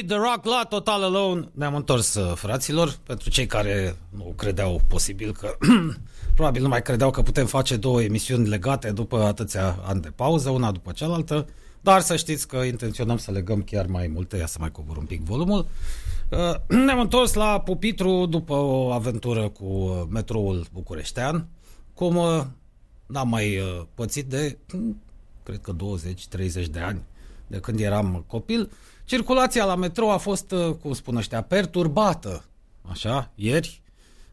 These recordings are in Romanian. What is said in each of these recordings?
Hit the rock la Total Alone. Ne-am întors, uh, fraților, pentru cei care nu credeau posibil că... probabil nu mai credeau că putem face două emisiuni legate după atâția ani de pauză, una după cealaltă, dar să știți că intenționăm să legăm chiar mai multe, ia să mai cobor un pic volumul. Uh, ne-am întors la Pupitru după o aventură cu uh, metroul bucureștean, cum n-am mai pățit de, cred că 20-30 de ani, de când eram copil, Circulația la metrou a fost, uh, cum spun ăștia, perturbată. Așa, ieri,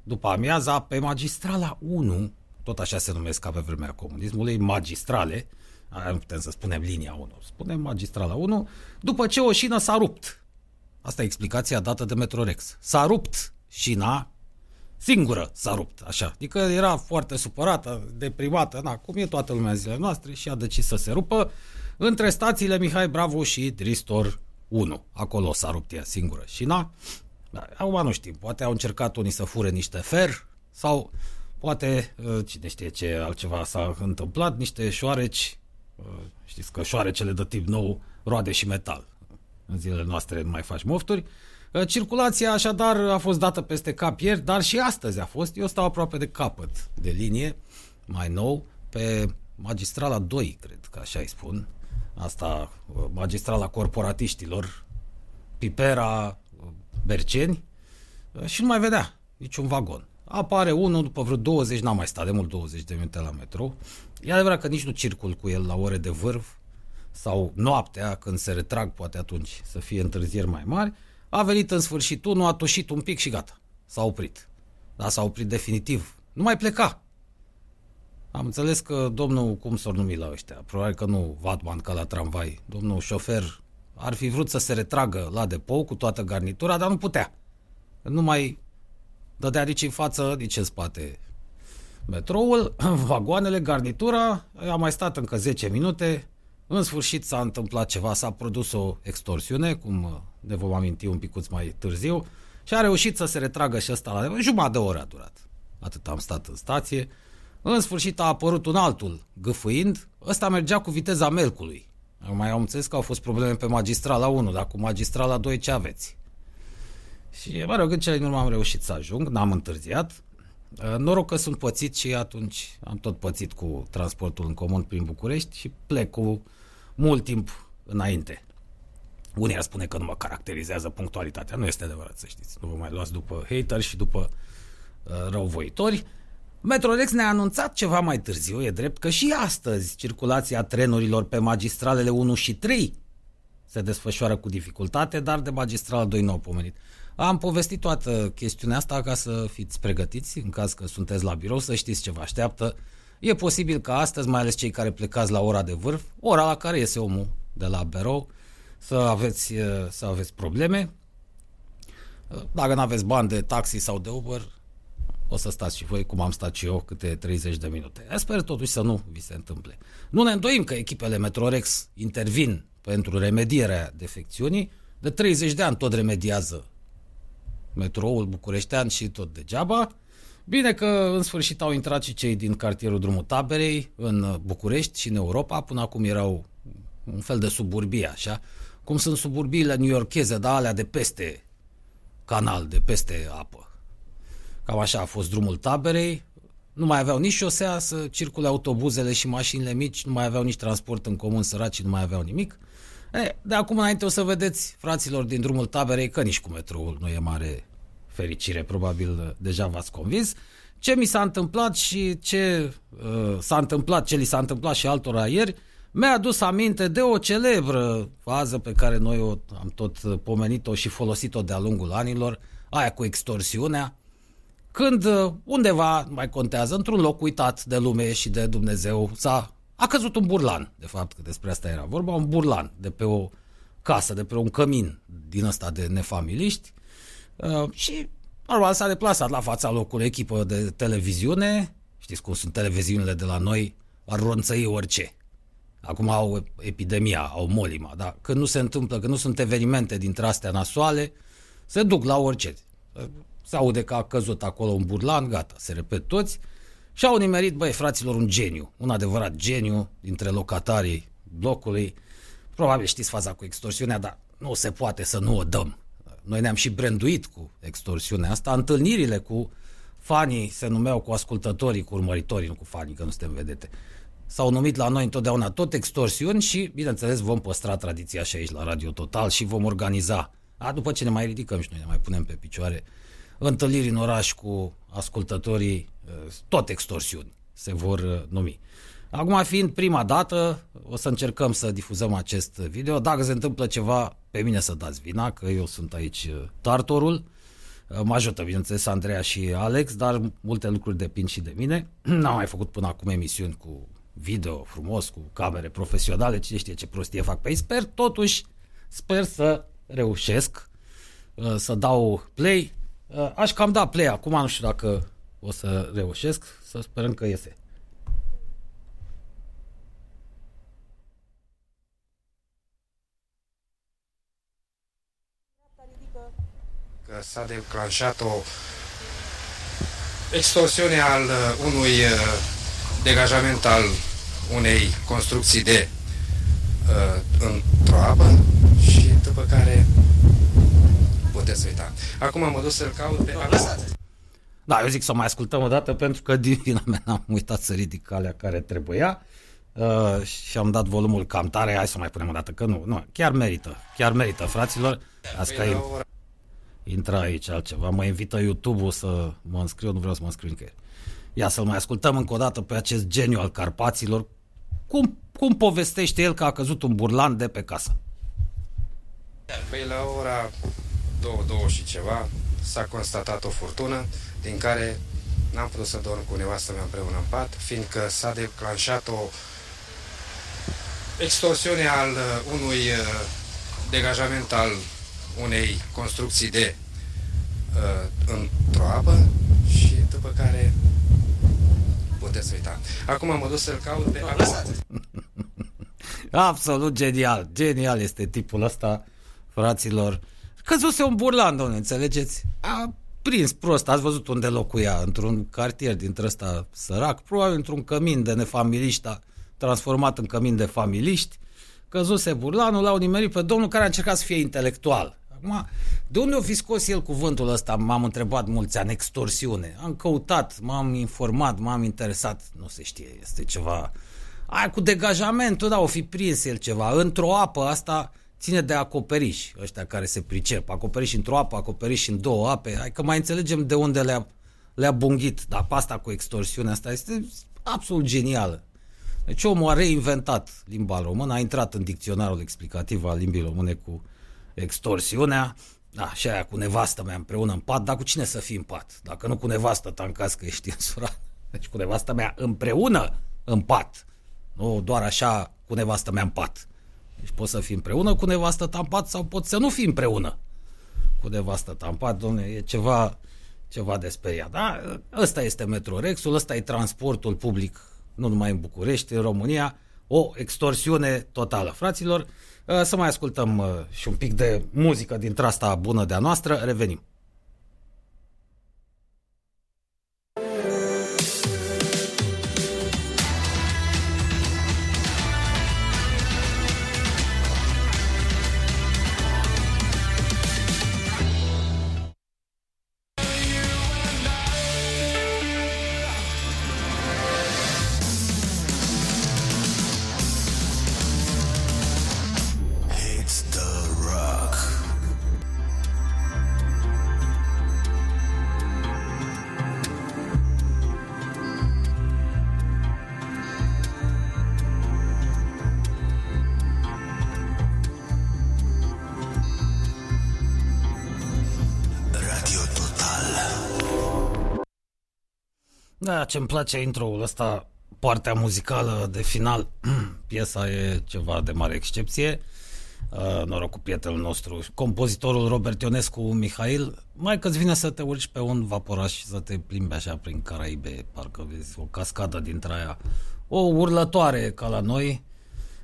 după amiaza, pe magistrala 1, tot așa se numesc ca pe vremea comunismului, magistrale, nu putem să spunem linia 1, spunem magistrala 1, după ce o șină s-a rupt. Asta e explicația dată de Metrorex. S-a rupt șina, singură s-a rupt, așa. Adică era foarte supărată, deprimată, na, cum e toată lumea zilele noastre și a decis să se rupă între stațiile Mihai Bravo și Dristor 1. Acolo s-a rupt ea singură și na. Acum nu știm, poate au încercat unii să fure niște fer sau poate, uh, cine știe ce altceva s-a întâmplat, niște șoareci, uh, știți că șoarecele de tip nou roade și metal. În zilele noastre nu mai faci mofturi. Uh, circulația așadar a fost dată peste cap ieri, dar și astăzi a fost. Eu stau aproape de capăt de linie, mai nou, pe magistrala 2, cred că așa îi spun, asta magistrala corporatiștilor, Pipera, Berceni, și nu mai vedea niciun vagon. Apare unul după vreo 20, n-am mai stat de mult 20 de minute la metro. E adevărat că nici nu circul cu el la ore de vârf sau noaptea, când se retrag, poate atunci să fie întârzieri mai mari. A venit în sfârșit unul, a tușit un pic și gata. S-a oprit. Dar s-a oprit definitiv. Nu mai pleca. Am înțeles că domnul, cum s-or numi la ăștia, probabil că nu Vatman ca la tramvai, domnul șofer ar fi vrut să se retragă la depou cu toată garnitura, dar nu putea. Nu mai dădea nici în față, nici în spate metroul, vagoanele, garnitura, a mai stat încă 10 minute, în sfârșit s-a întâmplat ceva, s-a produs o extorsiune, cum ne vom aminti un picuț mai târziu, și a reușit să se retragă și ăsta la jumătate de oră a durat. Atât am stat în stație. În sfârșit a apărut un altul, gâfâind, ăsta mergea cu viteza melcului. Mai am înțeles că au fost probleme pe magistrala 1, dar cu magistrala 2 ce aveți? Și, mă rog, în cele din urmă am reușit să ajung, n-am întârziat. Uh, noroc că sunt pățit și atunci am tot pățit cu transportul în comun prin București și plec cu mult timp înainte. Unii ar spune că nu mă caracterizează punctualitatea. Nu este adevărat, să știți. Nu vă mai luați după hater și după uh, răuvoitori. Metrorex ne-a anunțat ceva mai târziu, e drept că și astăzi circulația trenurilor pe magistralele 1 și 3 se desfășoară cu dificultate, dar de magistrala 2 nu au pomenit. Am povestit toată chestiunea asta ca să fiți pregătiți în caz că sunteți la birou, să știți ce vă așteaptă. E posibil că astăzi, mai ales cei care plecați la ora de vârf, ora la care iese omul de la birou, să aveți, să aveți probleme. Dacă nu aveți bani de taxi sau de Uber, o să stați și voi cum am stat și eu câte 30 de minute. Sper totuși să nu vi se întâmple. Nu ne îndoim că echipele Metrorex intervin pentru remedierea defecțiunii. De 30 de ani tot remediază metroul bucureștean și tot degeaba. Bine că în sfârșit au intrat și cei din cartierul Drumul Taberei în București și în Europa. Până acum erau un fel de suburbie, așa. Cum sunt suburbiile new-yorkeze, dar alea de peste canal, de peste apă. Cam așa a fost drumul taberei. Nu mai aveau nici șosea să circule autobuzele și mașinile mici, nu mai aveau nici transport în comun, săraci nu mai aveau nimic. E, de acum înainte o să vedeți, fraților, din drumul taberei, că nici cu metroul nu e mare fericire, probabil deja v-ați convins. Ce mi s-a întâmplat și ce uh, s-a întâmplat, ce li s-a întâmplat și altora ieri, mi-a adus aminte de o celebră fază pe care noi o, am tot pomenit-o și folosit-o de-a lungul anilor, aia cu extorsiunea, când uh, undeva, mai contează, într-un loc uitat de lume și de Dumnezeu, s-a, a căzut un burlan, de fapt, că despre asta era vorba, un burlan de pe o casă, de pe un cămin din ăsta de nefamiliști uh, și normal s-a deplasat la fața locului echipă de televiziune, știți cum sunt televiziunile de la noi, ar ronțăi orice. Acum au epidemia, au molima, dar când nu se întâmplă, când nu sunt evenimente dintre astea nasoale, se duc la orice. Se aude că a căzut acolo un burlan, gata, se repet toți. Și au nimerit, băi, fraților, un geniu, un adevărat geniu dintre locatarii blocului. Probabil știți faza cu extorsiunea, dar nu se poate să nu o dăm. Noi ne-am și branduit cu extorsiunea asta. Întâlnirile cu fanii se numeau cu ascultătorii, cu urmăritorii, nu cu fanii, că nu suntem vedete. S-au numit la noi întotdeauna tot extorsiuni și, bineînțeles, vom păstra tradiția și aici la Radio Total și vom organiza. A, după ce ne mai ridicăm și noi ne mai punem pe picioare, întâlniri în oraș cu ascultătorii, uh, tot extorsiuni se vor uh, numi. Acum fiind prima dată, o să încercăm să difuzăm acest video. Dacă se întâmplă ceva, pe mine să dați vina, că eu sunt aici uh, tartorul. Mă ajută, bineînțeles, Andreea și Alex, dar multe lucruri depind și de mine. N-am mai făcut până acum emisiuni cu video frumos, cu camere profesionale, cine știe ce prostie fac pe ei. Sper totuși, sper să reușesc să dau play Uh, aș cam da play acum, nu știu dacă o să reușesc, să sperăm că iese. Că s-a declanșat o extorsiune al uh, unui uh, degajament al unei construcții de uh, într-o apă și după care puteți uita. Acum am dus să-l caut pe... Da, eu zic să mai ascultăm o dată pentru că din vina mea n-am uitat să ridic calea care trebuia uh, și am dat volumul cam tare. Hai să mai punem o dată, că nu, nu, chiar merită, chiar merită, fraților. Asta păi că intra aici altceva. Mă invită YouTube-ul să mă înscriu, nu vreau să mă înscriu nicăieri. Ia să-l mai ascultăm încă o dată pe acest geniu al Carpaților. Cum, cum povestește el că a căzut un burlan de pe casă? Păi la ora două, două și ceva, s-a constatat o furtună din care n-am putut să dorm cu nevastă mea împreună în pat, fiindcă s-a declanșat o extorsiune al uh, unui uh, degajament al unei construcții de uh, într-o apă și după care puteți uita. Acum am dus să-l caut pe... Absolut genial, genial este tipul ăsta, fraților. Căzuse un burlan, domnule, înțelegeți? A prins prost, ați văzut unde locuia, într-un cartier dintre ăsta sărac, probabil într-un cămin de nefamiliști, transformat în cămin de familiști, căzuse burlanul, l-au nimerit pe domnul care a încercat să fie intelectual. Acum, de unde o fi scos el cuvântul ăsta? M-am întrebat mulți ani, extorsiune. Am căutat, m-am informat, m-am interesat, nu se știe, este ceva... Aia cu degajamentul, da, o fi prins el ceva. Într-o apă asta ține de acoperiș, ăștia care se pricep. Acoperiș într-o apă, acoperiș în două ape. Hai că mai înțelegem de unde le-a, le-a bunghit. Dar pasta cu extorsiunea asta este absolut genială. Deci omul a reinventat limba română, a intrat în dicționarul explicativ al limbii române cu extorsiunea, da, și aia cu nevastă mea împreună în pat, dar cu cine să fii în pat? Dacă nu cu nevastă ta în caz că ești însurat. Deci cu nevastă mea împreună în pat. Nu doar așa cu nevastă mea în pat. Deci poți să fii împreună cu nevastă tampat sau poți să nu fii împreună cu nevastă tampat, domne, e ceva, ceva de speriat. Da? Ăsta este Metrorexul, ăsta e transportul public, nu numai în București, în România, o extorsiune totală. Fraților, să mai ascultăm uh, și un pic de muzică dintre asta bună de-a noastră, revenim. Da, ce-mi place intro-ul ăsta, partea muzicală de final, piesa e ceva de mare excepție. Uh, noroc cu prietenul nostru, compozitorul Robert Ionescu Mihail, mai că-ți vine să te urci pe un vaporaș și să te plimbi așa prin Caraibe, parcă vezi o cascadă dintre aia, o urlătoare ca la noi,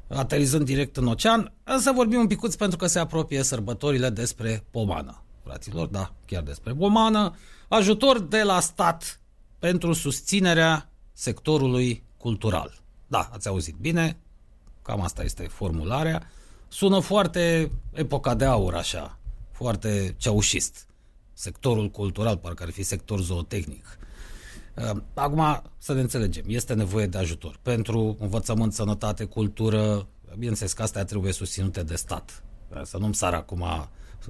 aterizând direct în ocean, să vorbim un picuț pentru că se apropie sărbătorile despre pomană. Fraților, da, chiar despre pomană, ajutor de la stat pentru susținerea sectorului cultural. Da, ați auzit bine, cam asta este formularea. sună foarte epoca de aur, așa, foarte ceaușist. Sectorul cultural, parcă ar fi sector zootehnic. Uh, acum, să ne înțelegem, este nevoie de ajutor pentru învățământ, sănătate, cultură. Bineînțeles că astea trebuie susținute de stat. Să nu-mi sar acum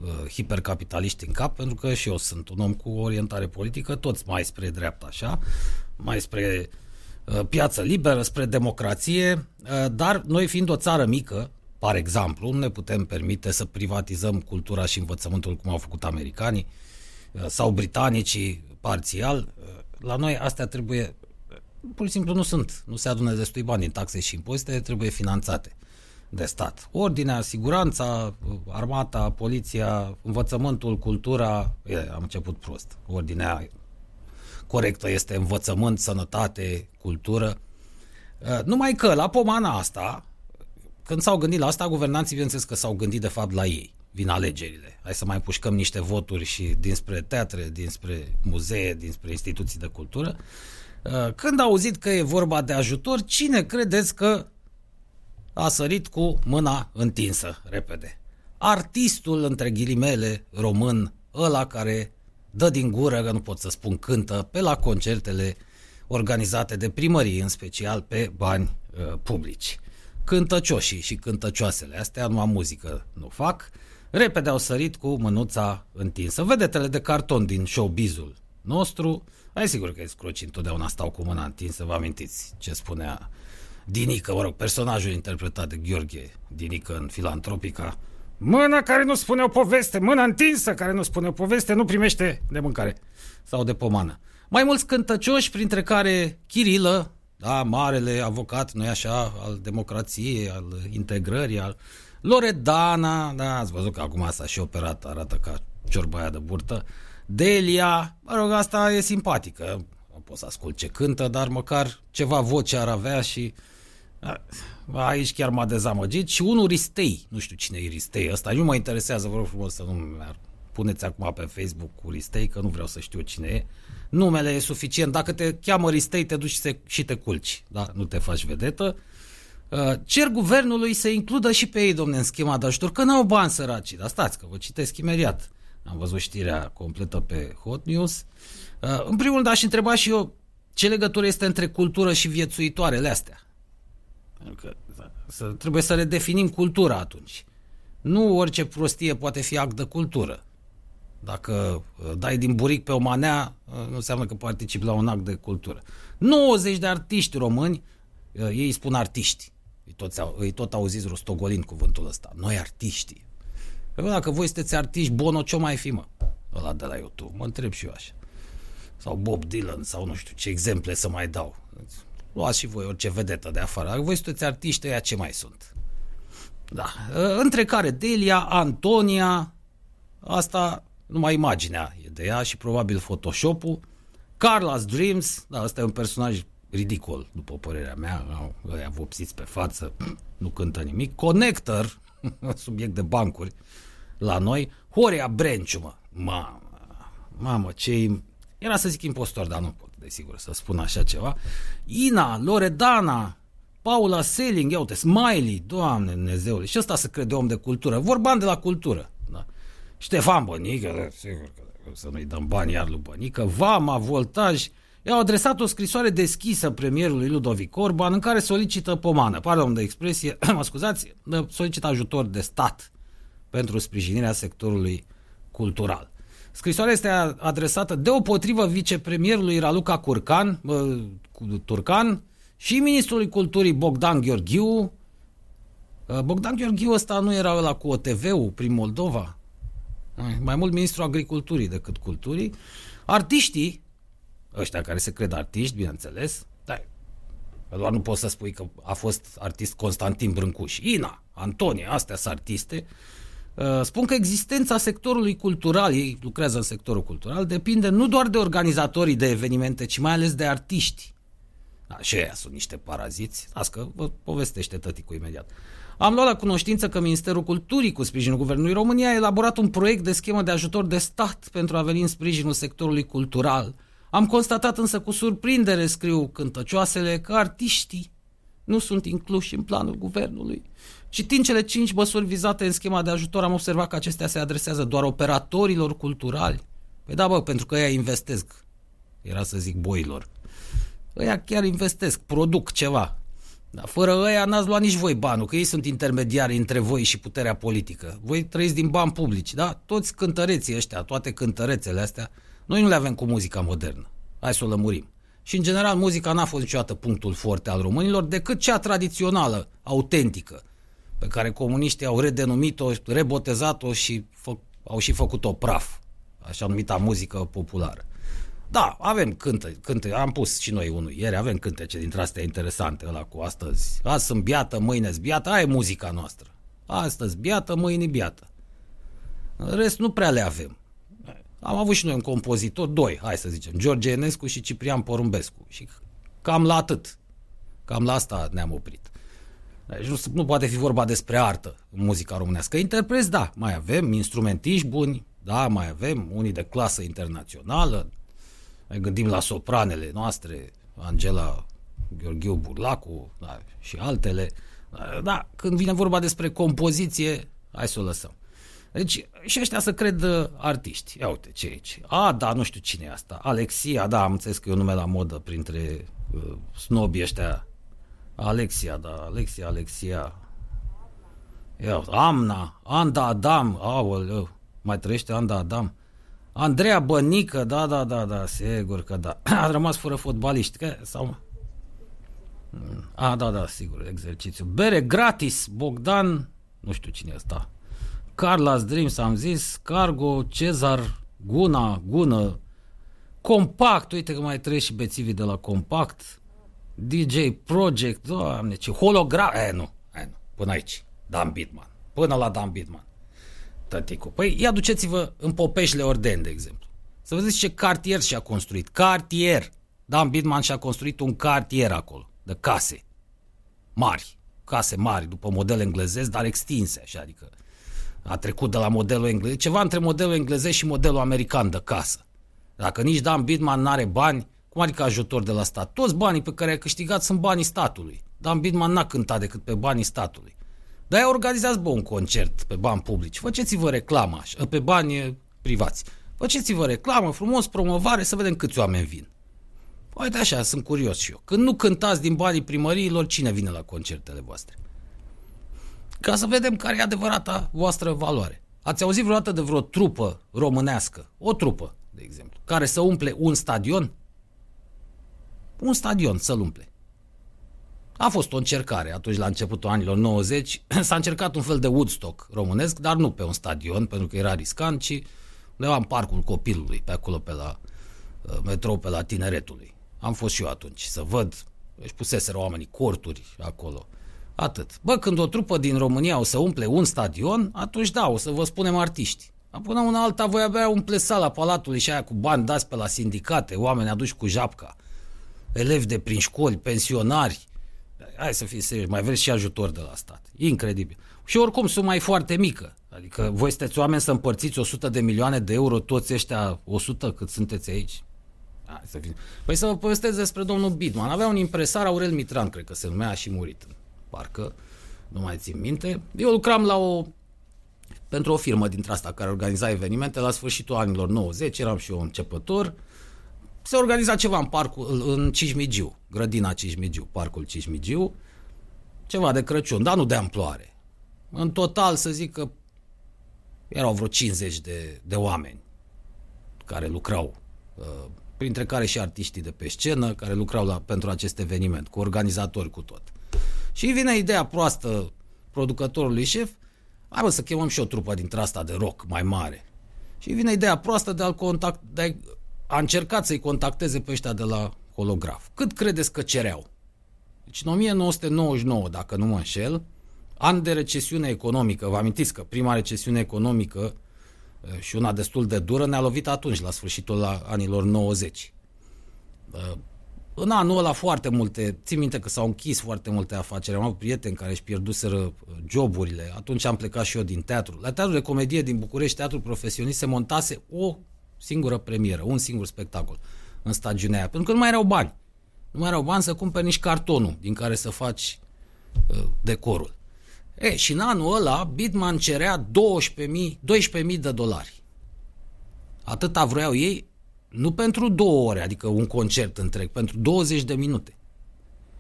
uh, hipercapitaliști în cap, pentru că și eu sunt un om cu orientare politică, toți mai spre dreapta, așa, mai spre uh, piață liberă, spre democrație, dar noi fiind o țară mică, par exemplu, nu ne putem permite să privatizăm cultura și învățământul cum au făcut americanii sau britanicii parțial. La noi astea trebuie, pur și simplu nu sunt, nu se adună destui bani în taxe și impozite, trebuie finanțate de stat. Ordinea, siguranța, armata, poliția, învățământul, cultura, e, am început prost. Ordinea corectă este învățământ, sănătate, cultură. Numai că la pomana asta, când s-au gândit la asta, guvernanții, bineînțeles că s-au gândit de fapt la ei vin alegerile. Hai să mai pușcăm niște voturi și dinspre teatre, dinspre muzee, dinspre instituții de cultură. Uh, când a auzit că e vorba de ajutor, cine credeți că a sărit cu mâna întinsă, repede? Artistul, între ghilimele, român, ăla care dă din gură, că nu pot să spun cântă, pe la concertele organizate de primărie, în special pe bani uh, publici. Cântăcioșii și cântăcioasele astea, numai muzică nu fac, Repede au sărit cu mânuța întinsă. Vedetele de carton din showbizul nostru, ai sigur că scroci întotdeauna stau cu mâna întinsă, vă amintiți ce spunea Dinică, mă rog, personajul interpretat de Gheorghe Dinică în Filantropica. Mâna care nu spune o poveste, mâna întinsă care nu spune o poveste, nu primește de mâncare sau de pomană. Mai mulți cântăcioși, printre care Chirilă, da, marele avocat, nu așa, al democrației, al integrării, al Loredana, da, ați văzut că acum s-a și operat, arată ca ciorbaia de burtă. Delia, mă rog, asta e simpatică. Nu pot să ascult ce cântă, dar măcar ceva voce ar avea și... Aici chiar m-a dezamăgit. Și unul Ristei, nu știu cine e Ristei ăsta, nu mă interesează, vă rog frumos să nu mi puneți acum pe Facebook cu Ristei, că nu vreau să știu cine e. Numele e suficient. Dacă te cheamă Ristei, te duci și te culci. Da? Nu te faci vedetă. Uh, cer guvernului să includă și pe ei, domne, în schema de ajutor, că n-au bani săraci. Dar stați, că vă citesc imediat. Am văzut știrea completă pe Hot News. Uh, în primul rând, aș întreba și eu ce legătură este între cultură și viețuitoarele astea. Că, să, trebuie să le definim cultura atunci. Nu orice prostie poate fi act de cultură. Dacă uh, dai din buric pe o manea, nu înseamnă că participi la un act de cultură. 90 de artiști români, ei spun artiști, îi tot, îi tot auziți rostogolind cuvântul ăsta. Noi artiștii. Păi dacă voi sunteți artiști, Bono ce mai fi, mă? Ăla de la YouTube. Mă întreb și eu așa. Sau Bob Dylan, sau nu știu ce exemple să mai dau. Luați și voi orice vedetă de afară. Dacă voi sunteți artiști, ăia ce mai sunt? Da. Între care Delia, Antonia, asta numai imaginea e de ea și probabil Photoshop-ul. Carla's Dreams, da, ăsta e un personaj ridicol, după părerea mea, ăia vopsiți pe față, nu cântă nimic. Connector, subiect de bancuri, la noi. Horia Brenciu, mă. Mamă, mamă, ce Era să zic impostor, dar nu pot, desigur, să spun așa ceva. Ina, Loredana, Paula Selling, ia uite, Smiley, doamne Dumnezeule, și ăsta se crede om de cultură. Vorbeam de la cultură. Da. Ștefan Bănică, sigur că să nu-i dăm bani iar lui Bănică, Vama, Voltaj, i-au adresat o scrisoare deschisă premierului Ludovic Orban în care solicită pomană, pardon de expresie, mă scuzați, solicită ajutor de stat pentru sprijinirea sectorului cultural. Scrisoarea este adresată deopotrivă vicepremierului Raluca Curcan, Turcan și ministrului culturii Bogdan Gheorghiu. Bogdan Gheorghiu ăsta nu era ăla cu OTV-ul prin Moldova? Mai mult ministrul agriculturii decât culturii. Artiștii ăștia care se cred artiști, bineînțeles, dar doar nu poți să spui că a fost artist Constantin Brâncuș. Ina, Antonie, astea sunt artiste. Uh, spun că existența sectorului cultural, ei lucrează în sectorul cultural, depinde nu doar de organizatorii de evenimente, ci mai ales de artiști. Da, și ăia sunt niște paraziți. Las că vă povestește tăticul imediat. Am luat la cunoștință că Ministerul Culturii, cu sprijinul Guvernului României, a elaborat un proiect de schemă de ajutor de stat pentru a veni în sprijinul sectorului cultural – am constatat însă cu surprindere, scriu cântăcioasele, că artiștii nu sunt incluși în planul guvernului. Citind cele cinci măsuri vizate în schema de ajutor, am observat că acestea se adresează doar operatorilor culturali. Păi da, bă, pentru că ea investesc. Era să zic boilor. Ăia chiar investesc, produc ceva. Dar fără ăia n-ați luat nici voi banul, că ei sunt intermediari între voi și puterea politică. Voi trăiți din bani publici, da? Toți cântăreții ăștia, toate cântărețele astea, noi nu le avem cu muzica modernă. Hai să o lămurim. Și, în general, muzica n-a fost niciodată punctul forte al românilor, decât cea tradițională, autentică, pe care comuniștii au redenumit-o, rebotezat-o și fă, au și făcut-o praf, așa numita muzică populară. Da, avem cântă, cântă, am pus și noi unul ieri, avem cântece dintre astea interesante, ăla cu astăzi. Azi sunt biată, mâine sunt biată, aia e muzica noastră. Astăzi biată, mâine biată. În rest nu prea le avem. Am avut și noi un compozitor, doi, hai să zicem, George Enescu și Ciprian Porumbescu. Și cam la atât. Cam la asta ne-am oprit. Deci nu, nu poate fi vorba despre artă în muzica românească. Interpreți, da, mai avem instrumentiști buni, da, mai avem unii de clasă internațională. Mai gândim la sopranele noastre, Angela Gheorghiu Burlacu da, și altele. Da, când vine vorba despre compoziție, hai să o lăsăm. Deci și ăștia să cred artiști. Ia uite ce e aici. A, da, nu știu cine e asta. Alexia, da, am înțeles că e un nume la modă printre uh, snobii ăștia. Alexia, da, Alexia, Alexia. Ia, Amna, Anda Adam, aoleu, mai trăiește Anda Adam. Andreea Bănică, da, da, da, da, sigur că da. A rămas fără fotbaliști, că, sau... A, da, da, sigur, exercițiu. Bere gratis, Bogdan, nu știu cine e ăsta. Carlos Dreams am zis, Cargo, Cezar, Guna, Gună, Compact, uite că mai trăiesc și bețivii de la Compact, DJ Project, doamne, ce hologram, e, nu, e, nu, până aici, Dan Bitman, până la Dan Bitman, tăticu. Păi ia duceți-vă în Popeșle Orden, de exemplu, să vedeți ce cartier și-a construit, cartier, Dan Bitman și-a construit un cartier acolo, de case mari, case mari, după model englezesc, dar extinse, așa, adică a trecut de la modelul englez, ceva între modelul englezesc și modelul american de casă. Dacă nici Dan Bidman nu are bani, cum adică ajutor de la stat? Toți banii pe care ai câștigat sunt banii statului. Dan Bidman n-a cântat decât pe banii statului. Dar aia organizați, bă, un concert pe bani publici. Faceți-vă reclamă așa, pe bani privați. Faceți-vă reclamă, frumos, promovare, să vedem câți oameni vin. Uite așa, sunt curios și eu. Când nu cântați din banii primăriilor, cine vine la concertele voastre? Ca să vedem care e adevărata voastră valoare. Ați auzit vreodată de vreo trupă românească, o trupă, de exemplu, care să umple un stadion? Un stadion să-l umple. A fost o încercare atunci la începutul anilor 90. S-a încercat un fel de Woodstock românesc, dar nu pe un stadion, pentru că era riscant, ci undeva în parcul copilului, pe acolo, pe la uh, metrou, pe la tineretului. Am fost și eu atunci să văd, își puseseră oamenii corturi acolo. Atât. Bă, când o trupă din România o să umple un stadion, atunci da, o să vă spunem artiști. Până una alta voi avea umple sala palatului și aia cu bani dați pe la sindicate, oameni aduși cu japca, elevi de prin școli, pensionari. Hai să fii serios, mai vreți și ajutor de la stat. Incredibil. Și oricum suma e foarte mică. Adică voi sunteți oameni să împărțiți 100 de milioane de euro, toți ăștia 100 cât sunteți aici. Hai să fie. Păi să vă povestesc despre domnul Bidman. Avea un impresar, Aurel Mitran, cred că se numea, și murit parcă, nu mai țin minte. Eu lucram la o, pentru o firmă dintre asta care organiza evenimente la sfârșitul anilor 90, eram și eu începător. Se organiza ceva în parcul, în Cismigiu, grădina Cismigiu, parcul Cismigiu, ceva de Crăciun, dar nu de amploare. În total, să zic că erau vreo 50 de, de oameni care lucrau, uh, printre care și artiștii de pe scenă, care lucrau la, pentru acest eveniment, cu organizatori cu tot. Și vine ideea proastă producătorului șef, hai bă, să chemăm și o trupă dintre asta de rock mai mare. Și vine ideea proastă de a, contact, de a, a încercat să-i contacteze pe ăștia de la holograf. Cât credeți că cereau? Deci în 1999, dacă nu mă înșel, an de recesiune economică, vă amintiți că prima recesiune economică eh, și una destul de dură ne-a lovit atunci, la sfârșitul la anilor 90 în anul ăla foarte multe, țin minte că s-au închis foarte multe afaceri, am avut prieteni care își pierduseră uh, joburile, atunci am plecat și eu din teatru. La teatru de comedie din București, teatru profesionist, se montase o singură premieră, un singur spectacol în stagiunea aia, pentru că nu mai erau bani. Nu mai erau bani să cumperi nici cartonul din care să faci uh, decorul. E, și în anul ăla Bitman cerea 12.000, 12.000 de dolari. Atâta vreau ei, nu pentru două ore, adică un concert întreg, pentru 20 de minute.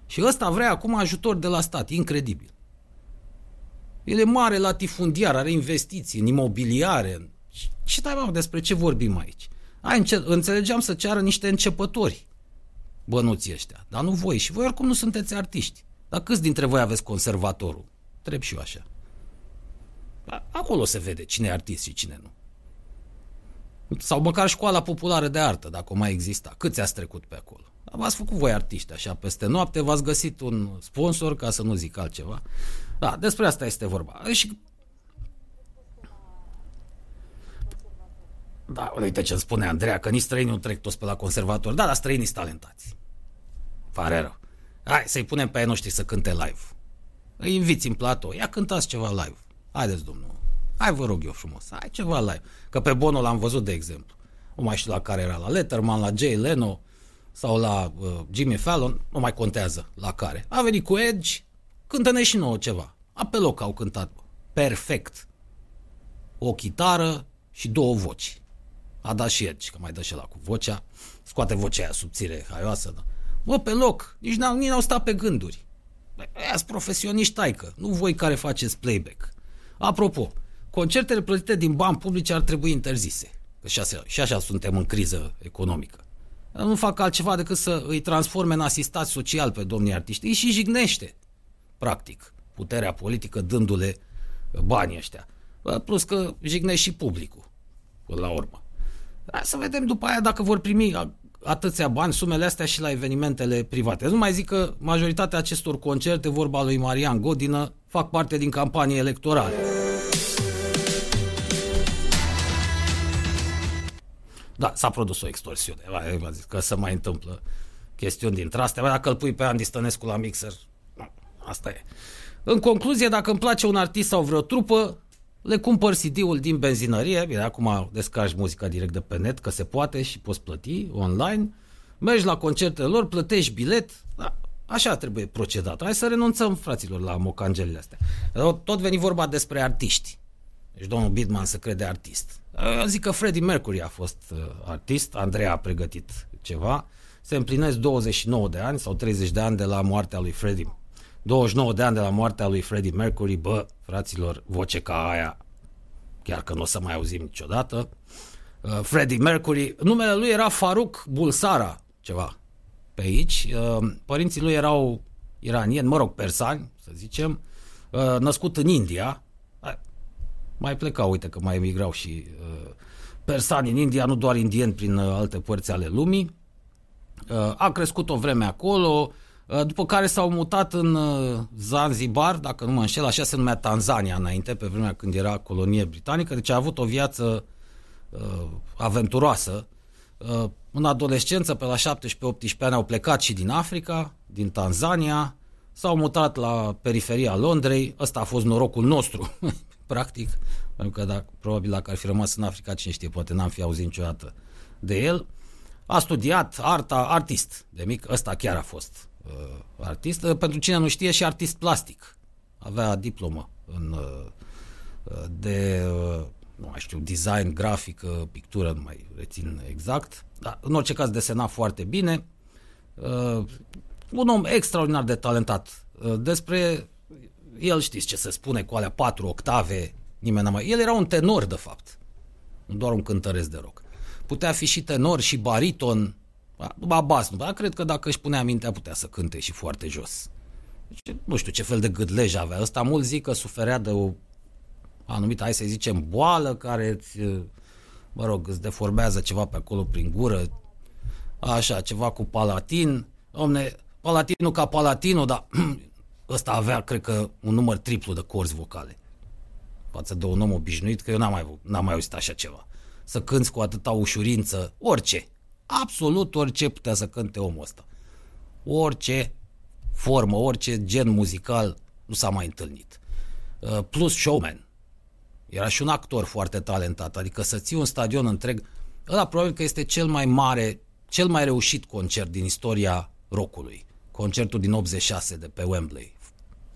Și ăsta vrea acum ajutor de la stat, incredibil. El e mare latifundiar, are investiții în imobiliare. Ce dai, despre ce vorbim aici? Ai, înțelegeam să ceară niște începători bănuții ăștia, dar nu voi. Și voi oricum nu sunteți artiști. Dar câți dintre voi aveți conservatorul? Treb și eu așa. Acolo se vede cine e artist și cine nu. Sau măcar școala populară de artă, dacă o mai exista. Câți ați trecut pe acolo? V-ați făcut voi artiști așa peste noapte, v-ați găsit un sponsor, ca să nu zic altceva. Da, despre asta este vorba. Și Da, uite ce spune Andreea, că nici străinii nu trec toți pe la conservator. Da, dar străinii sunt talentați. Pare rău. Hai să-i punem pe ei noștri să cânte live. Îi inviți în platou. Ia cântați ceva live. Haideți, domnul. Hai, vă rog eu frumos. Hai ceva live. Că pe Bono l-am văzut, de exemplu. Nu mai știu la care era. La Letterman, la Jay Leno sau la uh, Jimmy Fallon. Nu mai contează la care. A venit cu Edge. Cântă-ne și nouă ceva. A pe loc au cântat. Perfect. O chitară și două voci. A dat și Edge, că mai dă și la cu vocea. Scoate vocea aia subțire, haioasă. Da. Bă, pe loc. Nici n-au, nici n-au stat pe gânduri. Aia profesioniști, taică. Nu voi care faceți playback. Apropo, concertele plătite din bani publici ar trebui interzise. Că și așa, și așa suntem în criză economică. Nu fac altceva decât să îi transforme în asistați social pe domnii artiști. Îi și jignește, practic, puterea politică dându-le banii ăștia. Plus că jignește și publicul, până la urmă. Hai să vedem după aia dacă vor primi atâția bani, sumele astea și la evenimentele private. Nu mai zic că majoritatea acestor concerte, vorba lui Marian Godină, fac parte din campanii electorale. Da, s-a produs o extorsiune. Va zis că se mai întâmplă chestiuni dintre astea. Dacă îl pui pe Andy Stănescu la mixer, asta e. În concluzie, dacă îmi place un artist sau vreo trupă, le cumpăr CD-ul din benzinărie, bine, acum descarci muzica direct de pe net, că se poate și poți plăti online, mergi la concertele lor, plătești bilet, da, așa trebuie procedat. Hai să renunțăm, fraților, la mocangelele astea. Tot veni vorba despre artiști. Deci domnul Bidman se crede artist. Eu zic că Freddie Mercury a fost uh, artist, Andreea a pregătit ceva, se împlinesc 29 de ani sau 30 de ani de la moartea lui Freddie 29 de ani de la moartea lui Freddie Mercury, bă, fraților, voce ca aia, chiar că nu o să mai auzim niciodată. Uh, Freddie Mercury, numele lui era Farouk Bulsara, ceva, pe aici. Uh, părinții lui erau iranieni, mă rog, persani, să zicem, uh, născut în India. Mai plecau, uite că mai emigrau și uh, persani în India, nu doar indieni prin uh, alte părți ale lumii. Uh, a crescut o vreme acolo, Uh, după care s-au mutat în uh, Zanzibar, dacă nu mă înșel, așa se numea Tanzania înainte, pe vremea când era colonie britanică, deci a avut o viață uh, aventuroasă. Uh, în adolescență, pe la 17-18 ani, au plecat și din Africa, din Tanzania, s-au mutat la periferia Londrei, ăsta a fost norocul nostru, practic, pentru că dacă, probabil dacă ar fi rămas în Africa, cine știe, poate n-am fi auzit niciodată de el. A studiat arta, artist de mic, ăsta chiar a fost uh, artist. Uh, pentru cine nu știe, și artist plastic. Avea diplomă în, uh, uh, de, uh, nu mai știu, design, grafică, pictură, nu mai rețin exact. Dar, în orice caz, desena foarte bine. Uh, un om extraordinar de talentat. Uh, despre el știți ce se spune cu alea patru octave, nimeni n-a mai... El era un tenor, de fapt. Nu doar un cântăresc de rock. Putea fi și tenor și bariton, Ba, bas, nu, dar cred că dacă își punea mintea putea să cânte și foarte jos. Deci, nu știu ce fel de gâdlej avea. Ăsta mult zic că suferea de o anumită, hai să zicem, boală care îți, mă rog, îți deformează ceva pe acolo prin gură, așa, ceva cu palatin. Omne, palatinul ca palatinul, dar ăsta avea, cred că, un număr triplu de corzi vocale față de un om obișnuit, că eu n-am mai, n-am mai auzit așa ceva. Să cânți cu atâta ușurință, orice, absolut orice putea să cânte omul ăsta. Orice formă, orice gen muzical nu s-a mai întâlnit. Uh, plus showman. Era și un actor foarte talentat, adică să ții un stadion întreg, ăla probabil că este cel mai mare, cel mai reușit concert din istoria rockului. Concertul din 86 de pe Wembley,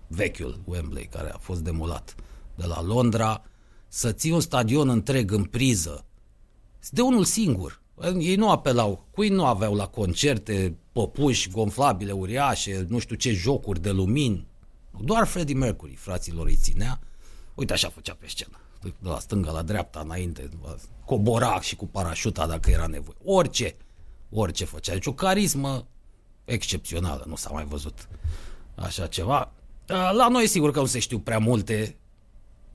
vechiul Wembley, care a fost demolat de la Londra, să ții un stadion întreg în priză, de unul singur. Ei nu apelau, cui nu aveau la concerte păpuși gonflabile uriașe, nu știu ce jocuri de lumini. Doar Freddie Mercury, fraților, îi ținea. Uite așa făcea pe scenă. De la stânga la dreapta, înainte, cobora și cu parașuta dacă era nevoie. Orice, orice făcea. Deci o carismă excepțională, nu s-a mai văzut așa ceva. La noi sigur că nu se știu prea multe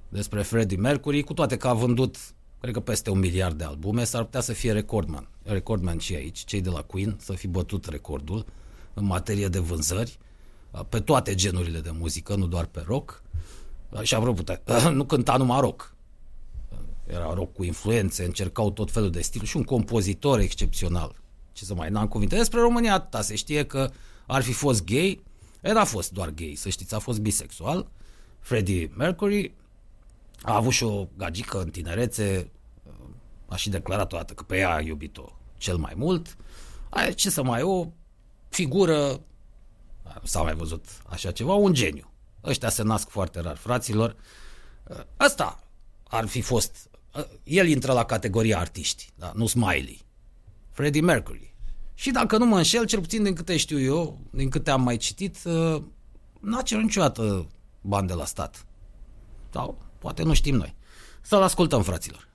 despre Freddie Mercury, cu toate că a vândut cred că peste un miliard de albume, s-ar putea să fie recordman. Recordman și aici, cei de la Queen, să fi bătut recordul în materie de vânzări, pe toate genurile de muzică, nu doar pe rock. Și apropo, nu cânta numai rock. Era rock cu influențe, încercau tot felul de stil și un compozitor excepțional. Ce să mai n-am cuvinte. Despre România atâta se știe că ar fi fost gay, el a fost doar gay, să știți, a fost bisexual. Freddie Mercury a avut și o gagică în tinerețe, a și declarat o dată că pe ea a iubit-o cel mai mult. Ai, ce să mai o figură, s-a mai văzut așa ceva, un geniu. Ăștia se nasc foarte rar, fraților. Ăsta ar fi fost, el intră la categoria artiști, da? nu Smiley. Freddie Mercury. Și dacă nu mă înșel, cel puțin din câte știu eu, din câte am mai citit, n-a cerut niciodată bani de la stat. Sau poate nu știm noi. Să-l ascultăm, fraților.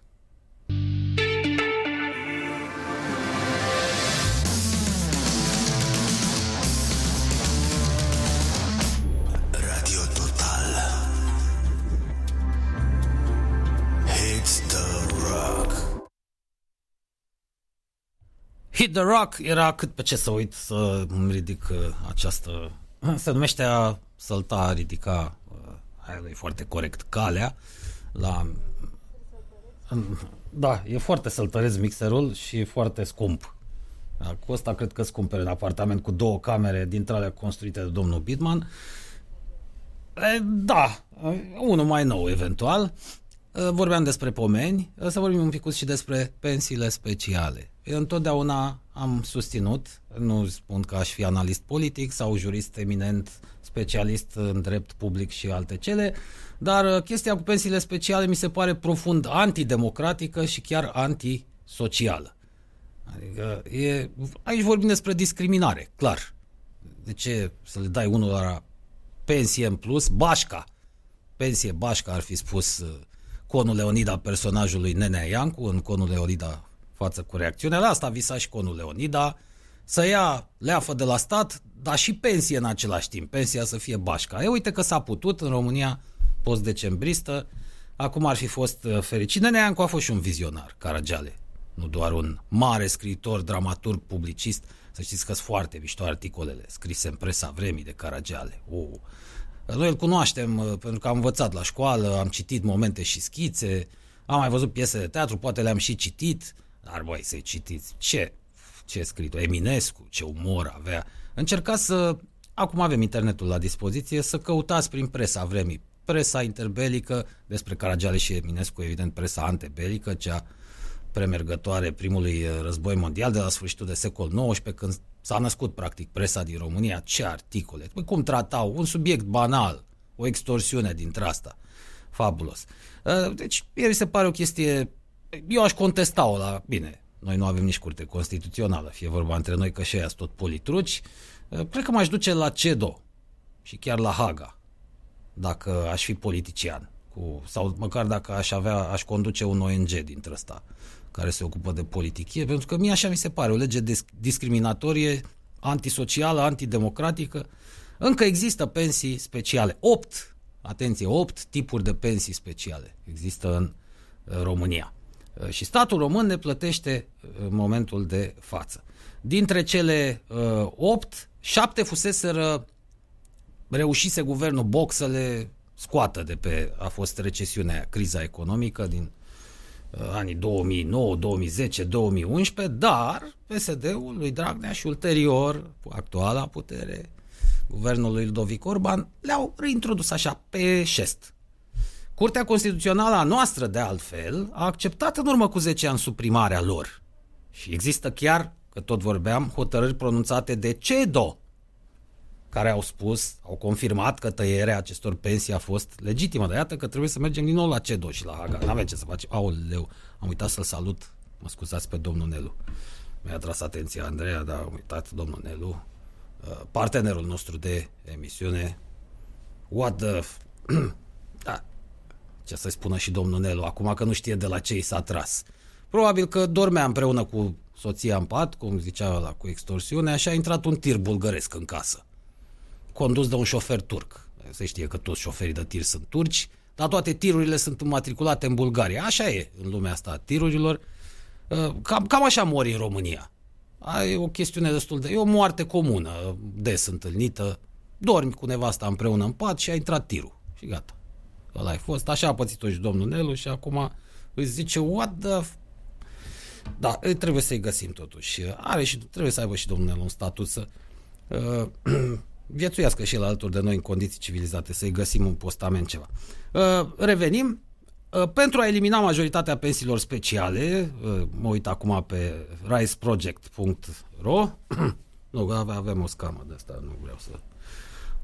Hit the Rock era cât pe ce să uit să îmi ridic uh, această... Se numește a sălta, a ridica, uh, aia e foarte corect, calea la... Da, e foarte săltăreț mixerul și e foarte scump. Da, cu asta cred că scumpere în apartament cu două camere dintre alea construite de domnul Bitman. E, da, unul mai nou eventual. Vorbeam despre pomeni, să vorbim un pic și despre pensiile speciale. Eu întotdeauna am susținut, nu spun că aș fi analist politic sau jurist eminent, specialist în drept public și alte cele, dar chestia cu pensiile speciale mi se pare profund antidemocratică și chiar antisocială. Adică e, aici vorbim despre discriminare, clar. De ce să le dai unul la pensie în plus? Bașca. Pensie bașca ar fi spus uh, Conul Leonida personajului Nenea Iancu în Conul Leonida față cu reacțiunea la asta visa și Conul Leonida să ia leafă de la stat, dar și pensie în același timp, pensia să fie bașca. E uite că s-a putut în România post-decembristă, acum ar fi fost uh, fericit. Nenea Iancu a fost și un vizionar, Caragiale, nu doar un mare scriitor, dramaturg, publicist, să știți că sunt foarte mișto articolele scrise în presa vremii de Caragiale. Oh. Noi îl cunoaștem uh, pentru că am învățat la școală, am citit momente și schițe, am mai văzut piese de teatru, poate le-am și citit, dar voi să-i citiți ce, ce scris Eminescu, ce umor avea. Încercați să, acum avem internetul la dispoziție, să căutați prin presa vremii, presa interbelică, despre Caragiale și Eminescu, evident presa antebelică, cea premergătoare primului uh, război mondial de la sfârșitul de secol XIX, când s-a născut practic presa din România, ce articole, păi cum tratau un subiect banal, o extorsiune dintre asta. Fabulos. Uh, deci, mi se pare o chestie, eu aș contesta-o la, bine, noi nu avem nici curte constituțională, fie vorba între noi că și aia tot politruci, uh, cred că m-aș duce la CEDO și chiar la Haga, dacă aș fi politician. Cu, sau măcar dacă aș avea, aș conduce un ONG dintre ăsta care se ocupă de politichie, pentru că mie așa mi se pare, o lege discriminatorie, antisocială, antidemocratică. Încă există pensii speciale. Opt, atenție, opt tipuri de pensii speciale există în România. Uh, și statul român ne plătește uh, în momentul de față. Dintre cele uh, opt, șapte fuseseră, reușise guvernul Boc să le scoată de pe, a fost recesiunea, criza economică din Uh, anii 2009, 2010, 2011, dar PSD-ul lui Dragnea și ulterior actuala putere, guvernul lui Ludovic Orban, le-au reintrodus așa pe șest. Curtea Constituțională a noastră, de altfel, a acceptat în urmă cu 10 ani suprimarea lor. Și există chiar, că tot vorbeam, hotărâri pronunțate de CEDO, care au spus, au confirmat că tăierea acestor pensii a fost legitimă. Dar iată că trebuie să mergem din nou la CEDO și la Haga. N-avem ce să facem. Aoleu, am uitat să-l salut. Mă scuzați pe domnul Nelu. Mi-a tras atenția Andreea, dar am uitat domnul Nelu. Uh, partenerul nostru de emisiune. What the... da. Ce să-i spună și domnul Nelu, acum că nu știe de la ce i s-a tras. Probabil că dormea împreună cu soția în pat, cum zicea la cu extorsiune, așa a intrat un tir bulgăresc în casă condus de un șofer turc. Se știe că toți șoferii de tir sunt turci, dar toate tirurile sunt matriculate în Bulgaria. Așa e în lumea asta a tirurilor. Uh, cam, cam așa mori în România. E o chestiune destul de... E o moarte comună, des întâlnită. Dormi cu nevasta împreună în pat și a intrat tirul. Și gata. Ăla ai fost. Așa a pățit-o și domnul Nelu și acum îți zice, what the... Da, trebuie să-i găsim totuși. Are și, trebuie să aibă și domnul Nelu un statut să... Uh, viețuiască și el alături de noi în condiții civilizate, să-i găsim un postament ceva. Uh, revenim. Uh, pentru a elimina majoritatea pensiilor speciale, uh, mă uit acum pe riseproject.ro nu, avem o scamă de asta, nu vreau să...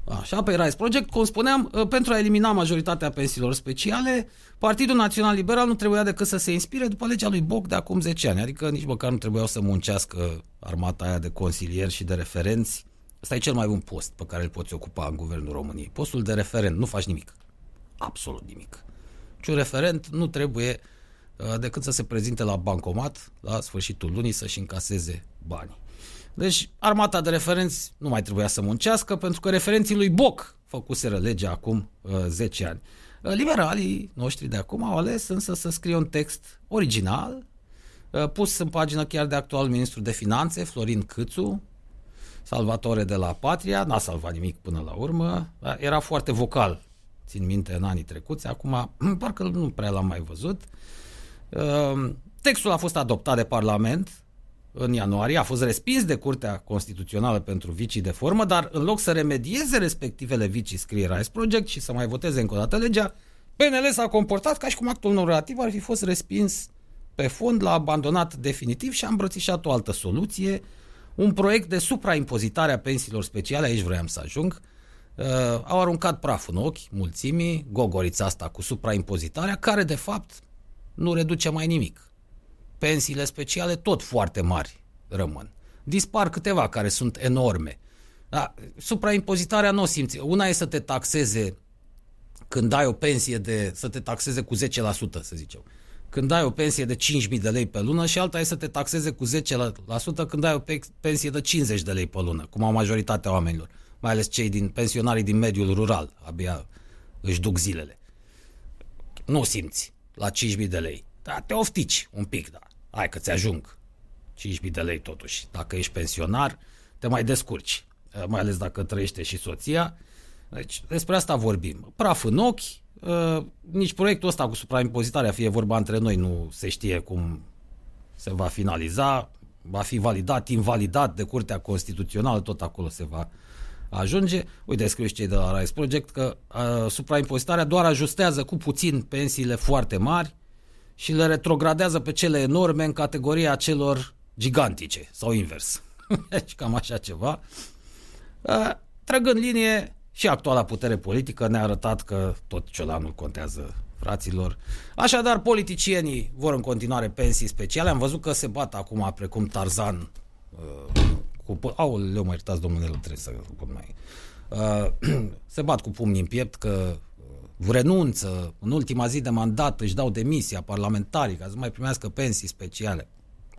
Așa, pe Rise Project, cum spuneam, pentru a elimina majoritatea pensiilor speciale, Partidul Național Liberal nu trebuia decât să se inspire după legea lui Boc de acum 10 ani, adică nici măcar nu trebuiau să muncească armata aia de consilieri și de referenți Ăsta e cel mai bun post pe care îl poți ocupa în Guvernul României. Postul de referent, nu faci nimic. Absolut nimic. Și un referent nu trebuie uh, decât să se prezinte la bancomat la sfârșitul lunii să-și încaseze banii. Deci armata de referenți nu mai trebuia să muncească pentru că referenții lui Boc făcuseră legea acum uh, 10 ani. Uh, liberalii noștri de acum au ales însă să scrie un text original, uh, pus în pagină chiar de actual ministru de finanțe, Florin Câțu, Salvatore de la Patria, n-a salvat nimic până la urmă, era foarte vocal, țin minte, în anii trecuți, acum parcă nu prea l-am mai văzut. Ehm, textul a fost adoptat de Parlament în ianuarie, a fost respins de Curtea Constituțională pentru vicii de formă, dar în loc să remedieze respectivele vicii scrie Rice Project și să mai voteze încă o dată legea, PNL s-a comportat ca și cum actul normativ ar fi fost respins pe fond, l-a abandonat definitiv și a îmbrățișat o altă soluție, un proiect de supraimpozitare a pensiilor speciale, aici vreau să ajung, uh, au aruncat praf în ochi mulțimii, gogorița asta cu supraimpozitarea, care de fapt nu reduce mai nimic. Pensiile speciale tot foarte mari rămân. Dispar câteva care sunt enorme. Da, supraimpozitarea nu o simți. Una e să te taxeze când ai o pensie de, să te taxeze cu 10%, să zicem când ai o pensie de 5.000 de lei pe lună și alta e să te taxeze cu 10% când ai o pensie de 50 de lei pe lună, cum au majoritatea oamenilor, mai ales cei din pensionarii din mediul rural, abia își duc zilele. Nu simți la 5.000 de lei. Da, te oftici un pic, da. Hai că ți-ajung 5.000 de lei totuși. Dacă ești pensionar, te mai descurci. Mai ales dacă trăiește și soția. Deci despre asta vorbim. Praf în ochi, Uh, nici proiectul ăsta cu supraimpozitarea, fie vorba între noi, nu se știe cum se va finaliza, va fi validat, invalidat de Curtea Constituțională, tot acolo se va ajunge. Uite, scriu și cei de la Rise Project că uh, supraimpozitarea doar ajustează cu puțin pensiile foarte mari și le retrogradează pe cele enorme în categoria celor gigantice sau invers. deci cam așa ceva. Uh, trăgând linie, și actuala putere politică ne-a arătat că tot ciolanul contează fraților. Așadar, politicienii vor în continuare pensii speciale. Am văzut că se bat acum precum Tarzan uh, cu... Aoleu, mă iertați, domnule, trebuie să pun mai... Uh, se bat cu pumnii în piept că uh, renunță în ultima zi de mandat, își dau demisia parlamentarii ca să mai primească pensii speciale.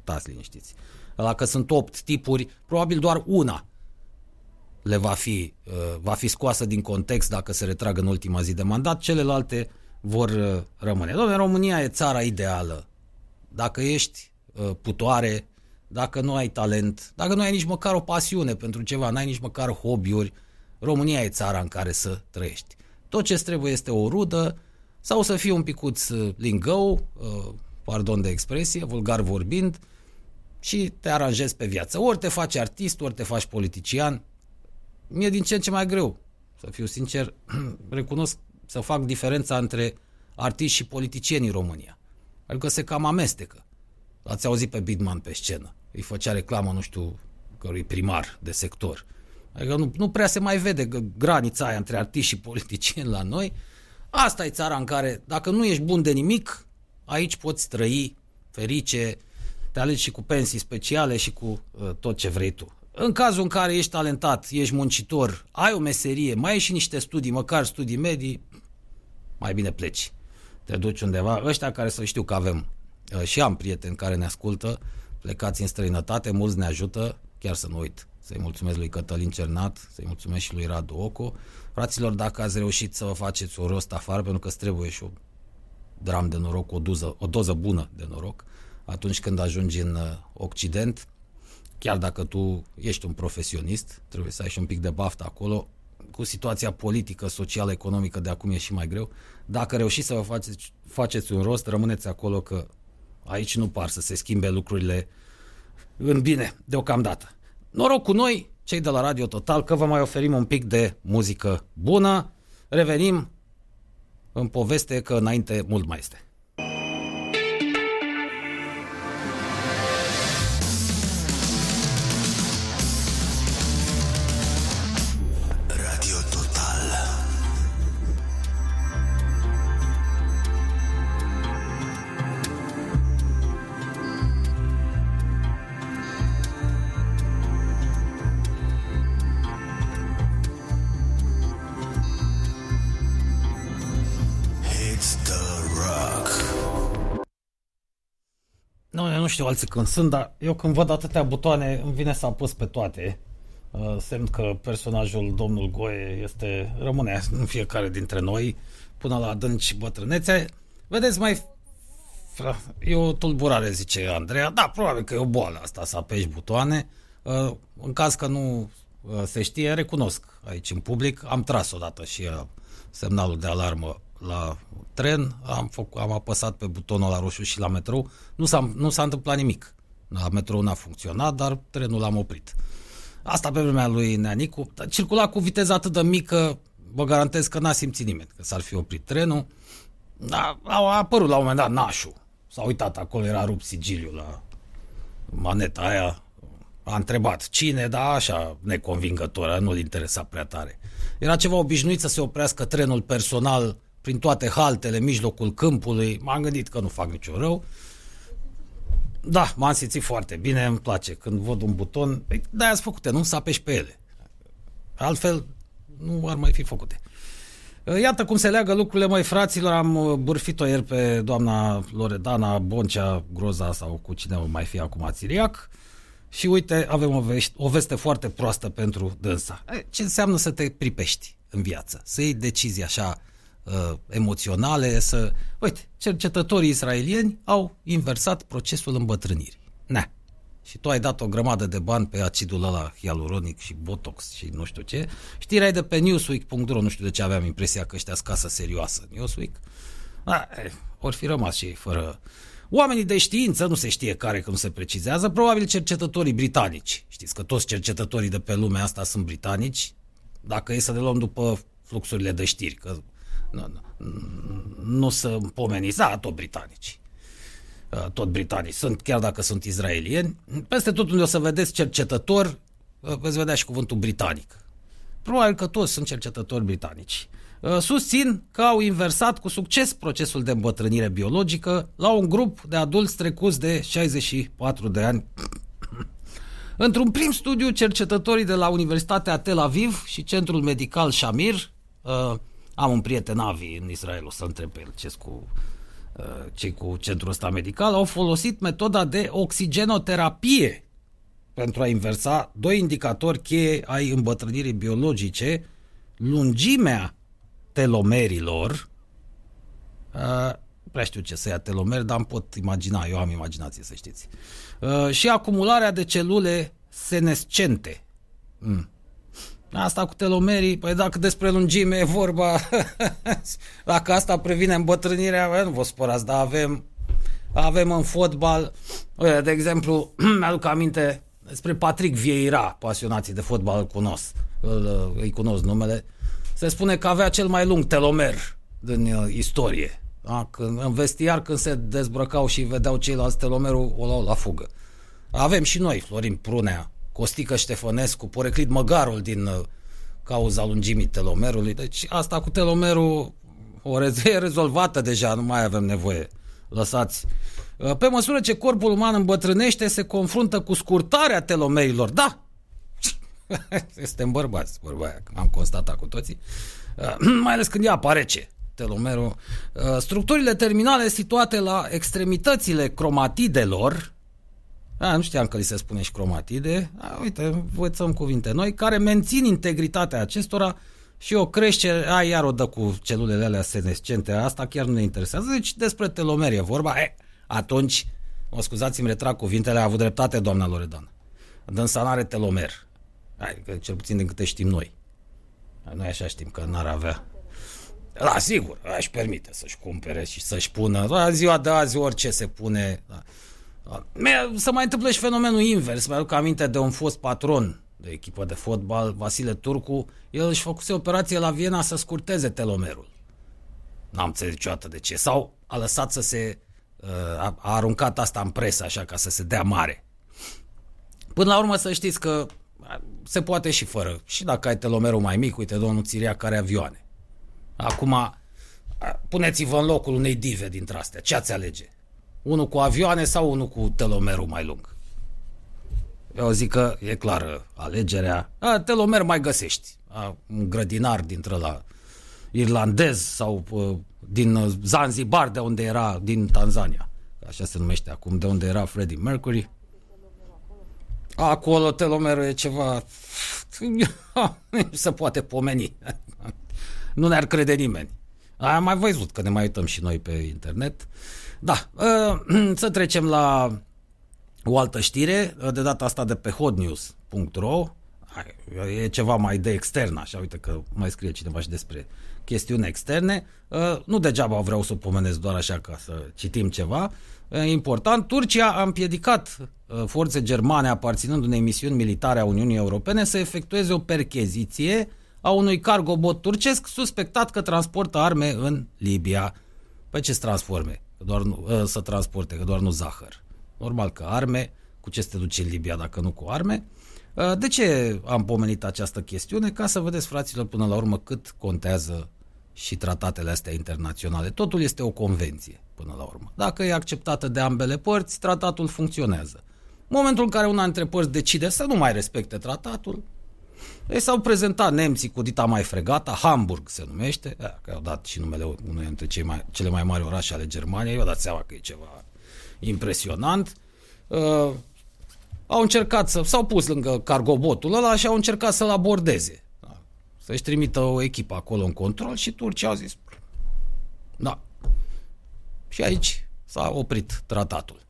Stați liniștiți. La că sunt opt tipuri, probabil doar una le va fi, uh, va fi scoasă din context dacă se retrag în ultima zi de mandat, celelalte vor uh, rămâne. Dom'le, România e țara ideală. Dacă ești uh, putoare, dacă nu ai talent, dacă nu ai nici măcar o pasiune pentru ceva, nu ai nici măcar hobby-uri, România e țara în care să trăiești. Tot ce trebuie este o rudă sau să fii un picuț lingău, pardon de expresie, vulgar vorbind, și te aranjezi pe viață. Ori te faci artist, ori te faci politician, mie din ce în ce mai greu, să fiu sincer, recunosc să fac diferența între artiști și politicieni în România. Adică se cam amestecă. L-ați auzit pe Bidman pe scenă. îi făcea reclamă, nu știu, cărui primar de sector. Adică nu, nu prea se mai vede granița aia între artiști și politicieni la noi. Asta e țara în care, dacă nu ești bun de nimic, aici poți trăi ferice, te alegi și cu pensii speciale și cu uh, tot ce vrei tu. În cazul în care ești talentat, ești muncitor, ai o meserie, mai ai și niște studii, măcar studii medii, mai bine pleci. Te duci undeva. Ăștia care să știu că avem uh, și am prieteni care ne ascultă, plecați în străinătate, mulți ne ajută, chiar să nu uit. Să-i mulțumesc lui Cătălin Cernat, să-i mulțumesc și lui Radu Oco. Fraților, dacă ați reușit să vă faceți o rost afară, pentru că îți trebuie și o dram de noroc, o doză, o doză bună de noroc, atunci când ajungi în uh, Occident, chiar dacă tu ești un profesionist, trebuie să ai și un pic de baftă acolo, cu situația politică, socială, economică de acum e și mai greu. Dacă reușiți să vă faceți, faceți un rost, rămâneți acolo că aici nu par să se schimbe lucrurile în bine, deocamdată. Noroc cu noi, cei de la Radio Total, că vă mai oferim un pic de muzică bună. Revenim în poveste că înainte mult mai este. Știu alții când sunt, dar eu când văd atâtea butoane, îmi vine să apăs pe toate. Uh, semn că personajul domnul Goe este, rămâne în fiecare dintre noi până la adânci bătrânețe. Vedeți, mai e o tulburare, zice Andreea. Da, probabil că e o boală asta, să apeși butoane. Uh, în caz că nu uh, se știe, recunosc aici în public. Am tras odată și semnalul de alarmă la tren, am, făcut, am apăsat pe butonul la roșu și la metrou. Nu s-a, nu s-a întâmplat nimic. La metrou n-a funcționat, dar trenul l-am oprit. Asta pe vremea lui Neanicu. Circula cu viteză atât de mică, vă garantez că n-a simțit nimeni că s-ar fi oprit trenul. A, a apărut la un moment dat nașul. S-a uitat acolo, era rupt sigiliul la maneta aia. A întrebat cine, da, așa neconvingător, nu-l interesa prea tare. Era ceva obișnuit să se oprească trenul personal prin toate haltele, mijlocul câmpului. M-am gândit că nu fac niciun rău. Da, m-am simțit foarte bine, îmi place. Când văd un buton, păi, da, ați făcute, nu să apeși pe ele. Altfel, nu ar mai fi făcute. Iată cum se leagă lucrurile, mai fraților. Am bârfit-o ieri pe doamna Loredana Boncea Groza sau cu cine mai fi acum Țiriac. Și uite, avem o, vești, o veste foarte proastă pentru dânsa. Ce înseamnă să te pripești în viață? Să iei decizii așa uh, emoționale, să... Uite, cercetătorii israelieni au inversat procesul îmbătrânirii. Ne. Și tu ai dat o grămadă de bani pe acidul ăla hialuronic și botox și nu știu ce. Știrea de pe newsweek.ro, nu știu de ce aveam impresia că ăștia casă serioasă. Newsweek? Da, ori fi rămas și ei fără... Oamenii de știință, nu se știe care că nu se precizează, probabil cercetătorii britanici. Știți că toți cercetătorii de pe lumea asta sunt britanici, dacă e să le luăm după fluxurile de știri, că nu, nu, nu sunt pomeniți, da, tot britanici. Uh, tot britanici sunt, chiar dacă sunt izraelieni. Peste tot unde o să vedeți cercetători, uh, veți vedea și cuvântul britanic. Probabil că toți sunt cercetători britanici. Uh, susțin că au inversat cu succes procesul de îmbătrânire biologică la un grup de adulți trecuți de 64 de ani. Într-un prim studiu, cercetătorii de la Universitatea Tel Aviv și Centrul Medical Shamir am un prieten Avi în Israel, o să întreb pe el ce cu uh, cei cu centrul ăsta medical, au folosit metoda de oxigenoterapie pentru a inversa doi indicatori cheie ai îmbătrânirii biologice, lungimea telomerilor, uh, prea știu ce să ia telomer, dar îmi pot imagina, eu am imaginație să știți, uh, și acumularea de celule senescente. Mm. Asta cu telomerii, păi dacă despre lungime e vorba, dacă asta previne îmbătrânirea, nu vă spărați, dar avem, avem în fotbal, de exemplu, mi-aduc aminte despre Patrick Vieira, pasionații de fotbal îl cunosc, îl, îi cunosc numele, se spune că avea cel mai lung telomer din uh, istorie. Da? Când, în vestiar, când se dezbrăcau și vedeau ceilalți telomerul, o luau la fugă. Avem și noi, Florin Prunea, Costică Ștefănescu, Poreclit Măgarul din uh, cauza lungimii telomerului. Deci asta cu telomerul o e rezolvată deja, nu mai avem nevoie. Lăsați. Uh, pe măsură ce corpul uman îmbătrânește, se confruntă cu scurtarea telomerilor. Da! Suntem bărbați, bărbaia, am constatat cu toții. Uh, mai ales când ea apare ce? Telomerul. Structurile terminale situate la extremitățile cromatidelor, a, nu știam că li se spune și cromatide. A, uite, învățăm cuvinte noi, care mențin integritatea acestora și o creștere, a, iar o dă cu celulele alea senescente, asta chiar nu ne interesează. Deci despre telomeri e vorba. E, atunci, o scuzați-mi, retrag cuvintele, a avut dreptate doamna Loredan. Dânsa n-are telomer. Hai, că cel puțin din câte știm noi. Noi așa știm că n-ar avea. Da, sigur, aș permite să-și cumpere și să-și pună. La ziua de azi orice se pune. Da. Să mai întâmplă și fenomenul invers. Mi-aduc aminte de un fost patron de echipă de fotbal, Vasile Turcu. El își făcuse operație la Viena să scurteze telomerul. N-am înțeles niciodată de ce. Sau a lăsat să se... Uh, a, a aruncat asta în presă așa ca să se dea mare. Până la urmă să știți că se poate și fără. Și dacă ai telomerul mai mic, uite domnul Țiria care avioane. Acum, puneți-vă în locul unei dive dintre astea. Ce ați alege? Unul cu avioane sau unul cu telomerul mai lung? Eu zic că e clară alegerea. A, telomer mai găsești. A, un grădinar dintre la irlandez sau uh, din Zanzibar, de unde era, din Tanzania. Așa se numește acum, de unde era Freddie Mercury. Acolo telomerul e ceva... nu se poate pomeni. nu ne-ar crede nimeni. Am mai văzut că ne mai uităm și noi pe internet. Uh, da, ă, să trecem la o altă știre, de data asta de pe hotnews.ro. E ceva mai de extern, așa, uite că mai scrie cineva și despre chestiuni externe. Ă, nu degeaba vreau să o pomenesc doar așa ca să citim ceva. Important, Turcia a împiedicat ă, forțe germane aparținând unei misiuni militare a Uniunii Europene să efectueze o percheziție a unui cargobot turcesc suspectat că transportă arme în Libia. Pe ce se transforme? Că doar nu, ă, să transporte, că doar nu zahăr. Normal că arme, cu ce se te duce în Libia dacă nu cu arme. Ă, de ce am pomenit această chestiune? Ca să vedeți, fraților, până la urmă cât contează și tratatele astea internaționale. Totul este o convenție, până la urmă. Dacă e acceptată de ambele părți, tratatul funcționează. Momentul în care una dintre părți decide să nu mai respecte tratatul, ei s-au prezentat nemții cu dita mai fregata, Hamburg se numește, că au dat și numele unui dintre cei mai, cele mai mari orașe ale Germaniei, au dat seama că e ceva impresionant. Uh, au încercat să, s-au pus lângă cargobotul ăla și au încercat să-l abordeze. Da? Să-și trimită o echipă acolo în control și turcii au zis da. Și aici s-a oprit tratatul.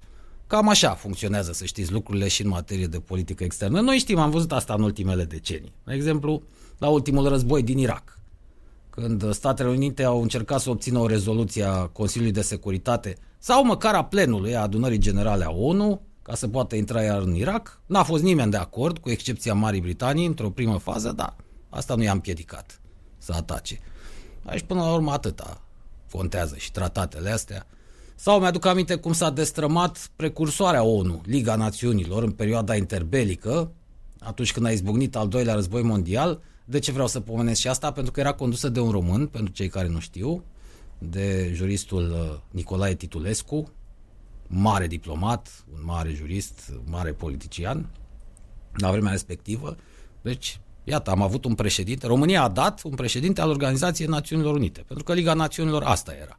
Cam așa funcționează, să știți, lucrurile și în materie de politică externă. Noi știm, am văzut asta în ultimele decenii. De exemplu, la ultimul război din Irak, când Statele Unite au încercat să obțină o rezoluție a Consiliului de Securitate sau măcar a plenului a adunării generale a ONU, ca să poată intra iar în Irak, n-a fost nimeni de acord, cu excepția Marii Britanii, într-o primă fază, dar asta nu i-a împiedicat să atace. Aici, până la urmă, atâta contează și tratatele astea sau mi-aduc aminte cum s-a destrămat precursoarea ONU, Liga Națiunilor, în perioada interbelică, atunci când a izbucnit al doilea război mondial. De ce vreau să pomenesc și asta? Pentru că era condusă de un român, pentru cei care nu știu, de juristul uh, Nicolae Titulescu, mare diplomat, un mare jurist, mare politician, la vremea respectivă. Deci, iată, am avut un președinte, România a dat un președinte al Organizației Națiunilor Unite, pentru că Liga Națiunilor asta era.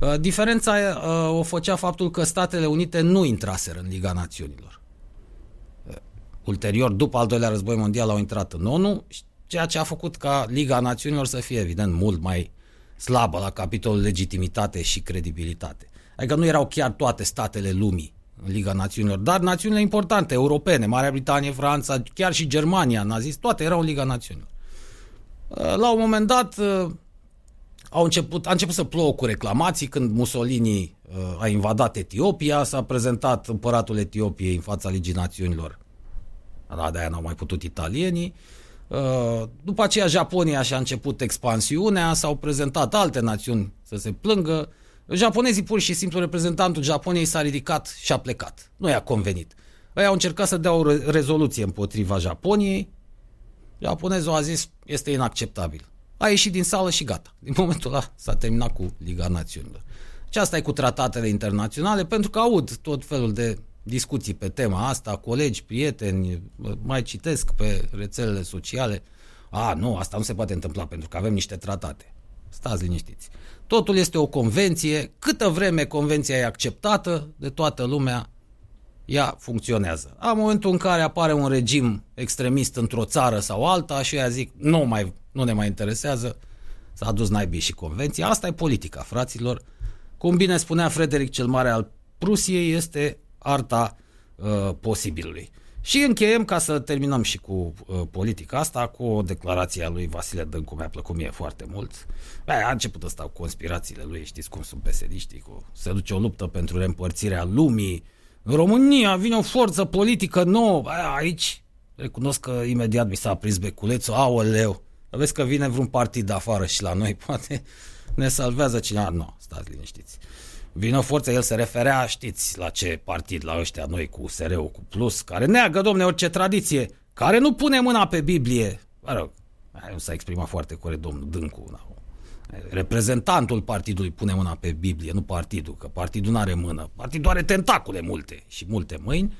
Uh, diferența uh, o făcea faptul că Statele Unite nu intraseră în Liga Națiunilor. Uh, ulterior, după al doilea război mondial, au intrat în ONU, ceea ce a făcut ca Liga Națiunilor să fie, evident, mult mai slabă la capitolul legitimitate și credibilitate. Adică nu erau chiar toate statele lumii în Liga Națiunilor, dar națiunile importante, europene, Marea Britanie, Franța, chiar și Germania, nazist, toate erau în Liga Națiunilor. La un moment dat, au început, a început să plouă cu reclamații când Mussolini uh, a invadat Etiopia, s-a prezentat împăratul Etiopiei în fața Ligii Națiunilor. Da, de-aia n-au mai putut italienii. Uh, după aceea Japonia și-a început expansiunea, s-au prezentat alte națiuni să se plângă. Japonezii pur și simplu, reprezentantul Japoniei s-a ridicat și a plecat. Nu i-a convenit. Ei au încercat să dea o rezoluție împotriva Japoniei. Japonezul a zis, este inacceptabil. A ieșit din sală și gata. Din momentul ăla s-a terminat cu Liga Națiunilor. Și asta e cu tratatele internaționale, pentru că aud tot felul de discuții pe tema asta, colegi, prieteni, mai citesc pe rețelele sociale. A, nu, asta nu se poate întâmpla pentru că avem niște tratate. Stați liniștiți. Totul este o convenție. Câtă vreme convenția e acceptată de toată lumea, ea funcționează. A momentul în care apare un regim extremist într-o țară sau alta și ea zic, nu, mai, nu ne mai interesează, s-a adus naibii și convenția. Asta e politica, fraților. Cum bine spunea Frederic cel Mare al Prusiei, este arta uh, posibilului. Și încheiem, ca să terminăm și cu uh, politica asta, cu o declarație a lui Vasile Dâncu, mi-a plăcut mie foarte mult. Bă, a început ăsta cu conspirațiile lui, știți cum sunt pesediștii, cu se duce o luptă pentru reîmpărțirea lumii. În România vine o forță politică nouă, Bă, aici recunosc că imediat mi s-a aprins beculețul, aoleu, vezi că vine vreun partid de afară și la noi, poate ne salvează cineva. Nu, stați liniștiți. Vine o forță, el se referea, știți la ce partid, la ăștia noi cu SRU, cu Plus, care neagă, domne, orice tradiție, care nu pune mâna pe Biblie. Mă rog, nu s-a exprimat foarte corect domnul Dâncu. Da. Reprezentantul partidului pune mâna pe Biblie, nu partidul, că partidul nu are mână. Partidul are tentacule multe și multe mâini.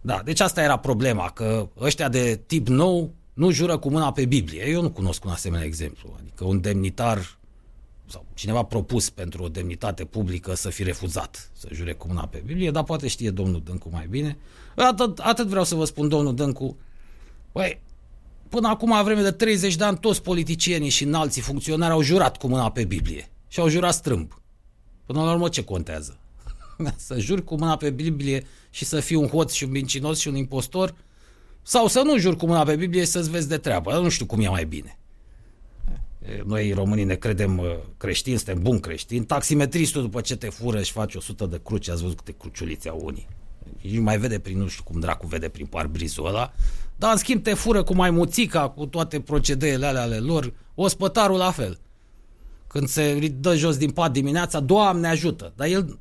Da, deci asta era problema, că ăștia de tip nou nu jură cu mâna pe Biblie. Eu nu cunosc un asemenea exemplu. Adică un demnitar sau cineva propus pentru o demnitate publică să fi refuzat să jure cu mâna pe Biblie, dar poate știe domnul Dâncu mai bine. Atât, atât vreau să vă spun, domnul Dâncu, băi, până acum, vreme de 30 de ani, toți politicienii și înalții funcționari au jurat cu mâna pe Biblie și au jurat strâmb. Până la urmă, ce contează? să juri cu mâna pe Biblie și să fii un hoț și un mincinos și un impostor? Sau să nu juri cu mâna pe Biblie și să-ți vezi de treabă? Nu știu cum e mai bine. Noi românii ne credem uh, creștini, suntem buni creștini. Taximetristul după ce te fură și face 100 de cruci, ați văzut câte cruciulițe au unii. Nu mai vede prin, nu știu cum dracu vede prin parbrizul ăla, dar în schimb te fură cu mai muțica, cu toate procedeele alea ale lor, ospătarul la fel. Când se dă jos din pat dimineața, Doamne ajută, dar el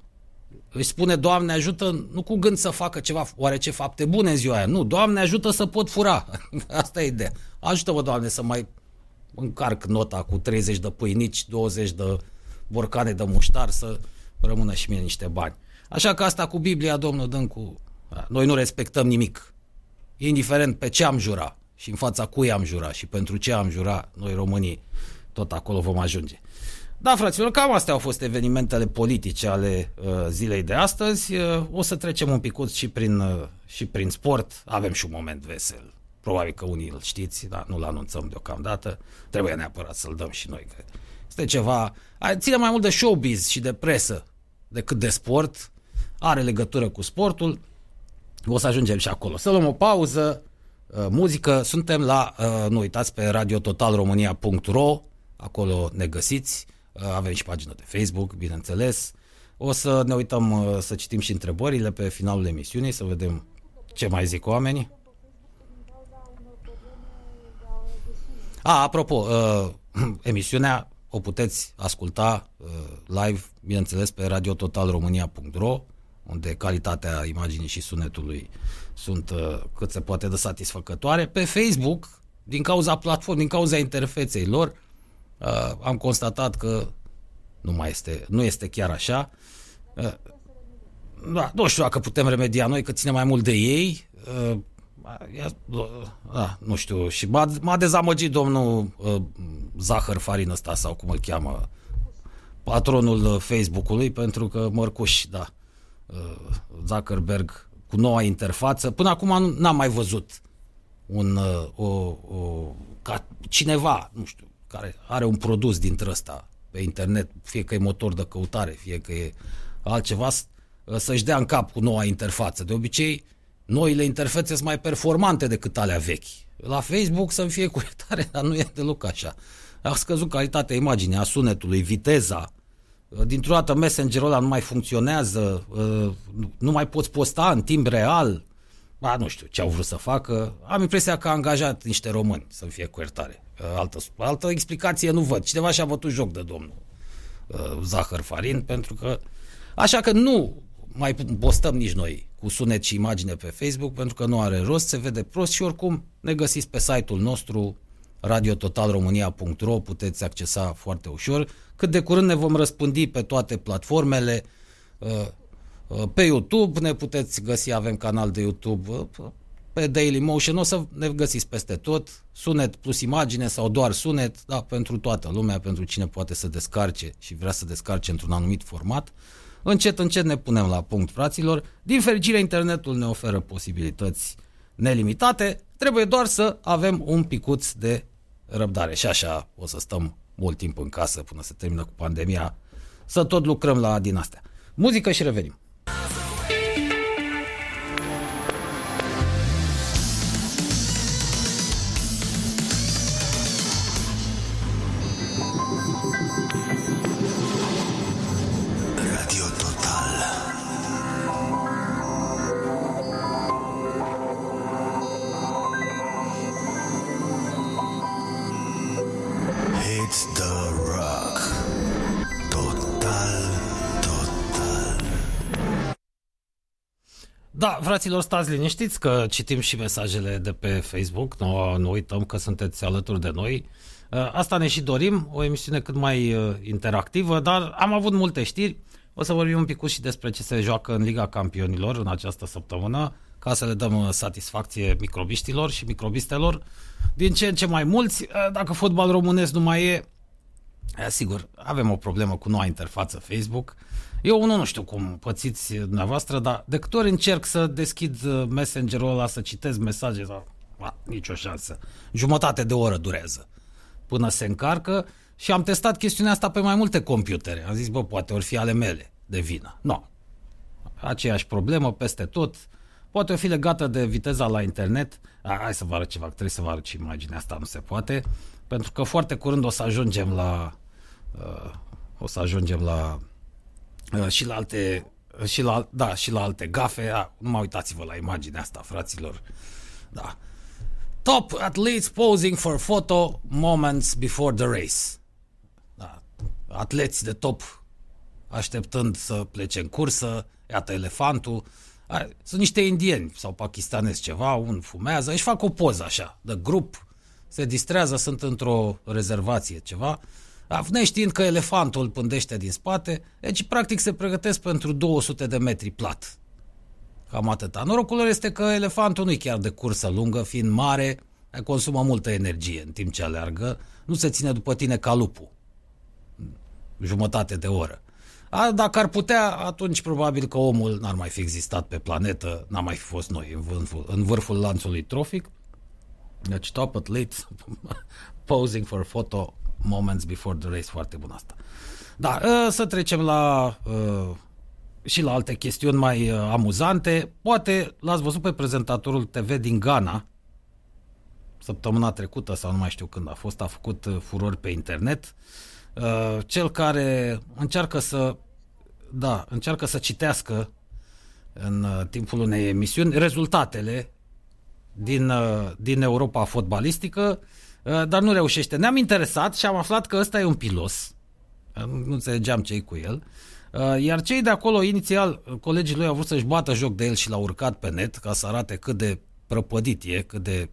își spune Doamne ajută nu cu gând să facă ceva, oarece fapte bune în ziua aia, nu, Doamne ajută să pot fura, asta e ideea. Ajută-mă, Doamne, să mai încarc nota cu 30 de pâinici, 20 de borcane de muștar să rămână și mie niște bani. Așa că asta cu Biblia, domnul Dâncu, noi nu respectăm nimic. Indiferent pe ce am jura și în fața cui am jura și pentru ce am jura, noi românii tot acolo vom ajunge. Da, fraților, cam astea au fost evenimentele politice ale uh, zilei de astăzi. Uh, o să trecem un picut și prin, uh, și prin sport. Avem și un moment vesel Probabil că unii îl știți, dar nu-l anunțăm deocamdată. Trebuie neapărat să-l dăm și noi. Că este ceva... Ține mai mult de showbiz și de presă decât de sport. Are legătură cu sportul. O să ajungem și acolo. Să luăm o pauză. Uh, muzică. Suntem la, uh, nu uitați, pe radiototalromania.ro. Acolo ne găsiți. Uh, avem și pagină de Facebook, bineînțeles. O să ne uităm să citim și întrebările pe finalul emisiunii, să vedem ce mai zic oamenii. A, apropo, uh, emisiunea o puteți asculta uh, live, bineînțeles, pe radiototalromania.ro unde calitatea imaginii și sunetului sunt uh, cât se poate de satisfăcătoare. Pe Facebook, din cauza platformei, din cauza interfeței lor, uh, am constatat că nu mai este, nu este chiar așa. Uh, da, nu știu dacă putem remedia noi, că ține mai mult de ei. Uh, da, nu știu, și m-a, m-a dezamăgit domnul uh, Zahăr Farin ăsta sau cum îl cheamă, patronul Facebook-ului, pentru că Mărcuș, da, uh, Zuckerberg cu noua interfață, până acum n-am mai văzut un, uh, o, o, ca cineva, nu știu, care are un produs dintre ăsta pe internet, fie că e motor de căutare, fie că e altceva, uh, să-și dea în cap cu noua interfață. De obicei, noile interfețe sunt mai performante decât alea vechi. La Facebook să fie cu iertare, dar nu e deloc așa. A scăzut calitatea imaginii, a sunetului, viteza. Dintr-o dată Messenger-ul ăla nu mai funcționează, nu mai poți posta în timp real. Ba, nu știu ce au vrut să facă. Am impresia că a angajat niște români să fie cu iertare. Altă, altă explicație nu văd. Cineva și-a bătut joc de domnul Zahăr Farin, pentru că... Așa că nu mai postăm nici noi cu sunet și imagine pe Facebook, pentru că nu are rost, se vede prost și oricum ne găsiți pe site-ul nostru radiototalromânia.ro, puteți accesa foarte ușor. Cât de curând ne vom răspândi pe toate platformele, uh, uh, pe YouTube ne puteți găsi, avem canal de YouTube, uh, pe Daily Motion, o să ne găsiți peste tot, sunet plus imagine sau doar sunet, da, pentru toată lumea, pentru cine poate să descarce și vrea să descarce într-un anumit format. Încet, încet ne punem la punct, fraților. Din fericire, internetul ne oferă posibilități nelimitate, trebuie doar să avem un picuț de răbdare. Și așa o să stăm mult timp în casă până se termină cu pandemia, să tot lucrăm la din astea. Muzică și revenim. Fraților, stați liniștiți că citim și mesajele de pe Facebook, nu, nu uităm că sunteți alături de noi. Uh, asta ne și dorim, o emisiune cât mai uh, interactivă, dar am avut multe știri. O să vorbim un pic și despre ce se joacă în Liga Campionilor în această săptămână, ca să le dăm uh, satisfacție microbiștilor și microbistelor. Din ce în ce mai mulți, dacă fotbal românesc nu mai e, sigur, avem o problemă cu noua interfață Facebook, eu nu, nu știu cum pățiți dumneavoastră, dar de câte ori încerc să deschid uh, messengerul ăla, să citesc mesaje, dar a, nicio șansă. Jumătate de oră durează până se încarcă și am testat chestiunea asta pe mai multe computere. Am zis, bă, poate ori fi ale mele de vină. Nu. No. Aceeași problemă peste tot. Poate fi legată de viteza la internet. A, hai să vă arăt ceva, trebuie să vă arăt și imaginea asta, nu se poate. Pentru că foarte curând o să ajungem la... Uh, o să ajungem la Uh, și la alte uh, și la, da, și la alte gafe. A, nu mai uitați-vă la imaginea asta, fraților. Da. Top athletes posing for photo moments before the race. Da. Atleți de top așteptând să plece în cursă, iată elefantul. Sunt niște indieni sau pakistanezi ceva, un fumează, își fac o poză așa, de grup, se distrează, sunt într-o rezervație ceva neștiind că elefantul pândește din spate, deci practic se pregătesc pentru 200 de metri plat. Cam atâta. Norocul lor este că elefantul nu e chiar de cursă lungă, fiind mare, consumă multă energie în timp ce aleargă, nu se ține după tine ca lupul. Jumătate de oră. A, dacă ar putea, atunci probabil că omul n-ar mai fi existat pe planetă, n-ar mai fi fost noi în vârful, în vârful lanțului trofic. Deci top athletes posing for photo Moments Before the Race, foarte bun asta. Da, ă, să trecem la ă, și la alte chestiuni mai ă, amuzante. Poate l-ați văzut pe prezentatorul TV din Ghana, săptămâna trecută sau nu mai știu când a fost, a făcut furori pe internet. Cel care încearcă să da, încearcă să citească în timpul unei emisiuni rezultatele din, din Europa fotbalistică Uh, dar nu reușește. Ne-am interesat și am aflat că ăsta e un pilos. Uh, nu înțelegeam ce cu el. Uh, iar cei de acolo, inițial, colegii lui au vrut să-și bată joc de el și l-au urcat pe net ca să arate cât de prăpădit e, cât de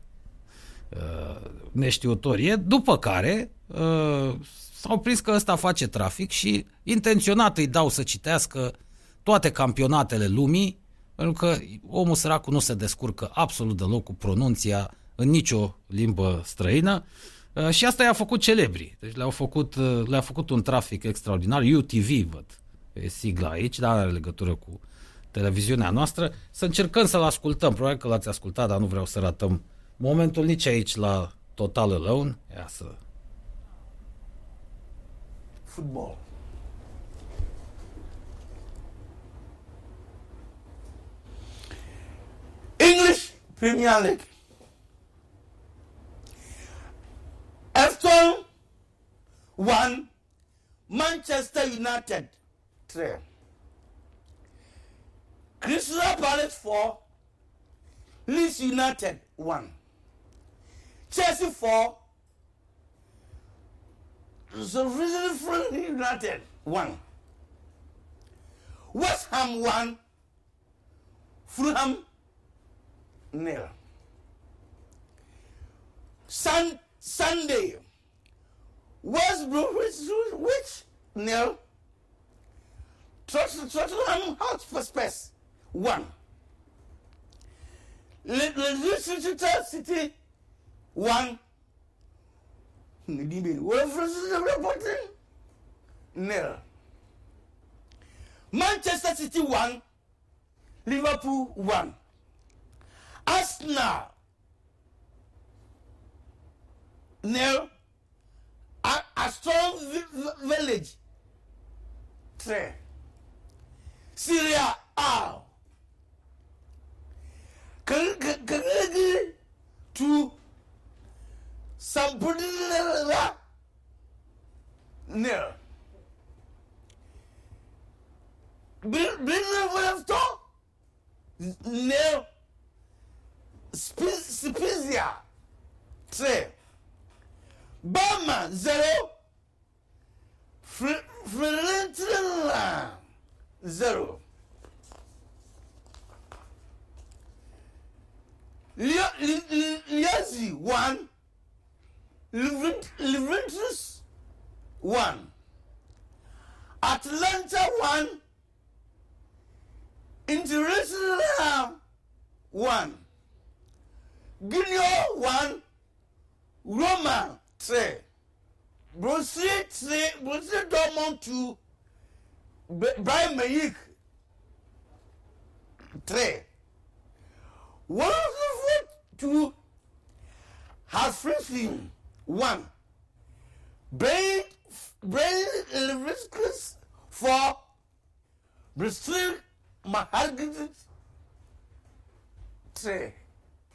uh, neștiutor e, după care uh, s-au prins că ăsta face trafic și intenționat îi dau să citească toate campionatele lumii, pentru că omul săracul nu se descurcă absolut deloc cu pronunția în nicio limbă străină uh, și asta i-a făcut celebri. Deci le-au făcut, uh, le-a făcut un trafic extraordinar. UTV, văd, e sigla aici, dar are legătură cu televiziunea noastră. Să încercăm să-l ascultăm. Probabil că l-ați ascultat, dar nu vreau să ratăm momentul nici aici la Total Alone. Ia să... Football. English Premier League. Everton 1, Manchester United 3. Crystal Palace 4, Leeds United 1. Chelsea 4, the Sheffield United 1. West Ham 1, Fulham nil. Sun, Sunday, West Bromwich which nil. Tot- Tottenham Hotspur Spurs one. Le- Le- Leicester City one. Ndimbe, Wolverhampton nil. Manchester City one. Liverpool one. Arsenal nil. A, a strong vi- vi- village three. Syria A. Kaligi two. Sampudilla nil. Benevento nil. Spi- Spezia three. Bama zero. Fr- Fiorentina zero. Lia- Li- Li- Liazzi one. Juventus one. Atlanta one. International one. Guinea one. Roma sɛ brusi ti brusi dɔmɔn tu brian mayik three one fifty two hafrisi one. Brain brain leviskis four. Brusi mahargidi three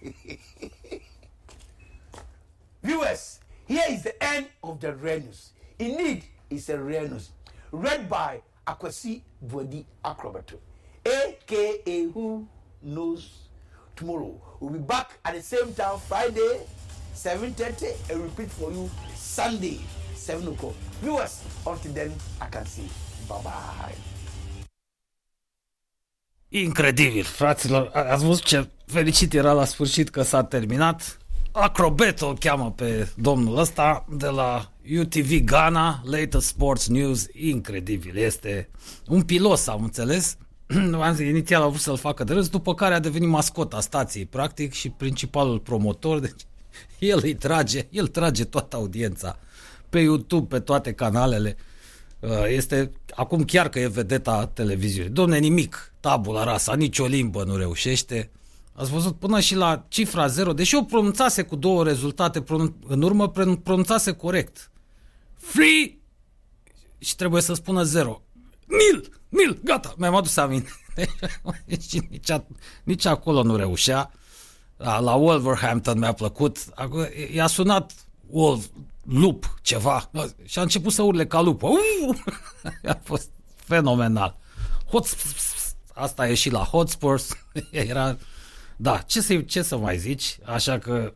viewers. Here is the end of the Red News. Indeed, it's a Red News. Read by Akwasi Bodi Acrobato, aka Who Knows Tomorrow. We'll be back at the same time Friday, 7.30, and repeat for you Sunday, 7 o'clock. Viewers, until then, I can say bye-bye. Incredibil, fraților. Ați văzut ce fericit era la sfârșit că s-a terminat? Acrobeto îl cheamă pe domnul ăsta de la UTV Ghana, Latest Sports News, incredibil. Este un pilos, am înțeles. Am zis, inițial au vrut să-l facă de râs, după care a devenit mascota stației, practic, și principalul promotor. Deci, el îi trage, el trage toată audiența pe YouTube, pe toate canalele. Uh, Este acum chiar că e vedeta televiziunii. Domne, nimic, tabula rasa, nicio limbă nu reușește. Ați văzut până și la cifra 0, deși o pronunțase cu două rezultate pronun- în urmă, pron- pronunțase corect. Free și trebuie să spună 0. Nil, nil, gata, mi-am adus aminte. și nici, a, nici acolo nu reușea. La, la Wolverhampton mi-a plăcut. Acum, i-a sunat Wolf, lup, ceva. Și a început să urle ca lupă. Uu! a fost fenomenal. Hot, asta a ieșit la Hotspurs. Era... Da, ce să, ce să mai zici? Așa că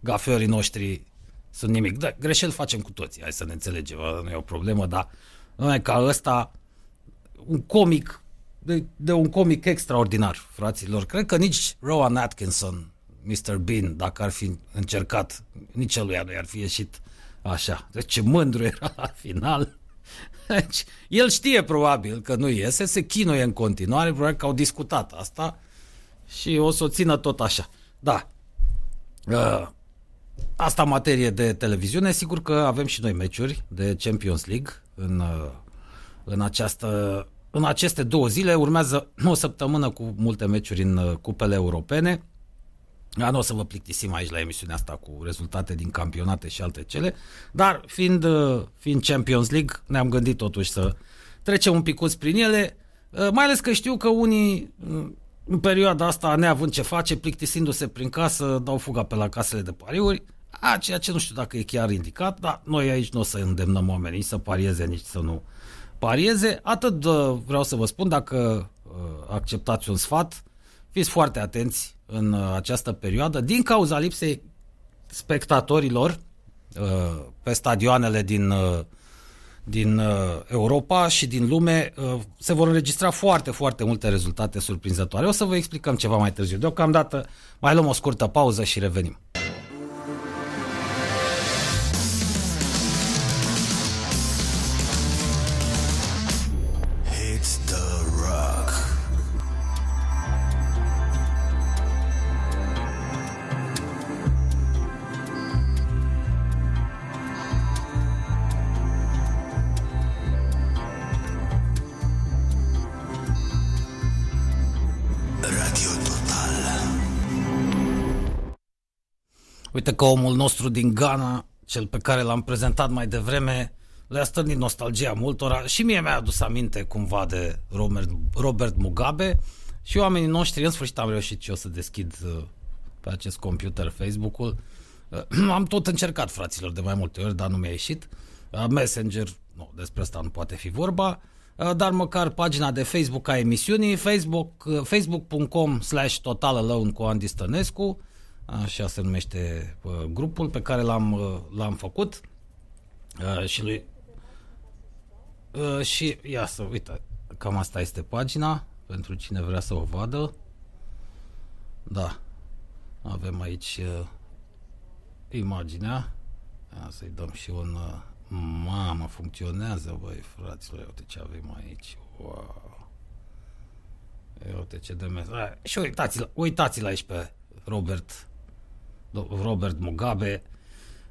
gafiorii noștri sunt nimic. Da, greșeli facem cu toții, hai să ne înțelegem, nu e o problemă, dar nu e ca ăsta un comic de, de un comic extraordinar, fraților. Cred că nici Rowan Atkinson, Mr. Bean, dacă ar fi încercat, nici lui nu i-ar fi ieșit așa. Deci ce mândru era la final. Deci, el știe probabil că nu iese, se chinuie în continuare, probabil că au discutat asta și o să o țină tot așa. Da. Uh, asta în materie de televiziune, sigur că avem și noi meciuri de Champions League în, uh, în această în aceste două zile urmează o săptămână cu multe meciuri în uh, cupele europene. Da, nu o să vă plictisim aici la emisiunea asta cu rezultate din campionate și alte cele, dar fiind, uh, fiind Champions League, ne-am gândit totuși să trecem un picuț prin ele, uh, mai ales că știu că unii uh, în perioada asta, neavând ce face, plictisindu-se prin casă, dau fuga pe la casele de pariuri, a, ceea ce nu știu dacă e chiar indicat, dar noi aici nu o să îndemnăm oamenii să parieze, nici să nu parieze. Atât uh, vreau să vă spun, dacă uh, acceptați un sfat, fiți foarte atenți în uh, această perioadă, din cauza lipsei spectatorilor uh, pe stadioanele din, uh, din uh, Europa și din lume, uh, se vor înregistra foarte, foarte multe rezultate surprinzătoare. O să vă explicăm ceva mai târziu. Deocamdată mai luăm o scurtă pauză și revenim. Uite că omul nostru din Ghana, cel pe care l-am prezentat mai devreme, le-a stârnit nostalgia multora și mie mi-a adus aminte cumva de Robert, Robert Mugabe și oamenii noștri, în sfârșit am reușit și eu să deschid uh, pe acest computer Facebook-ul. Uh, am tot încercat, fraților, de mai multe ori, dar nu mi-a ieșit. Uh, Messenger, nu, despre asta nu poate fi vorba, dar măcar pagina de Facebook a emisiunii, facebook, facebook.com slash totalalone cu Andy Stănescu, așa se numește uh, grupul pe care l-am, uh, l-am făcut. Uh, și lui uh, și ia să uite, cam asta este pagina pentru cine vrea să o vadă. Da avem aici uh, imaginea. Ia să-i dăm și un uh, mamă, funcționează băi fraților, uite ce avem aici. Wow. uite ce de mesaj și uitați-l, uitați-l aici pe Robert Robert Mugabe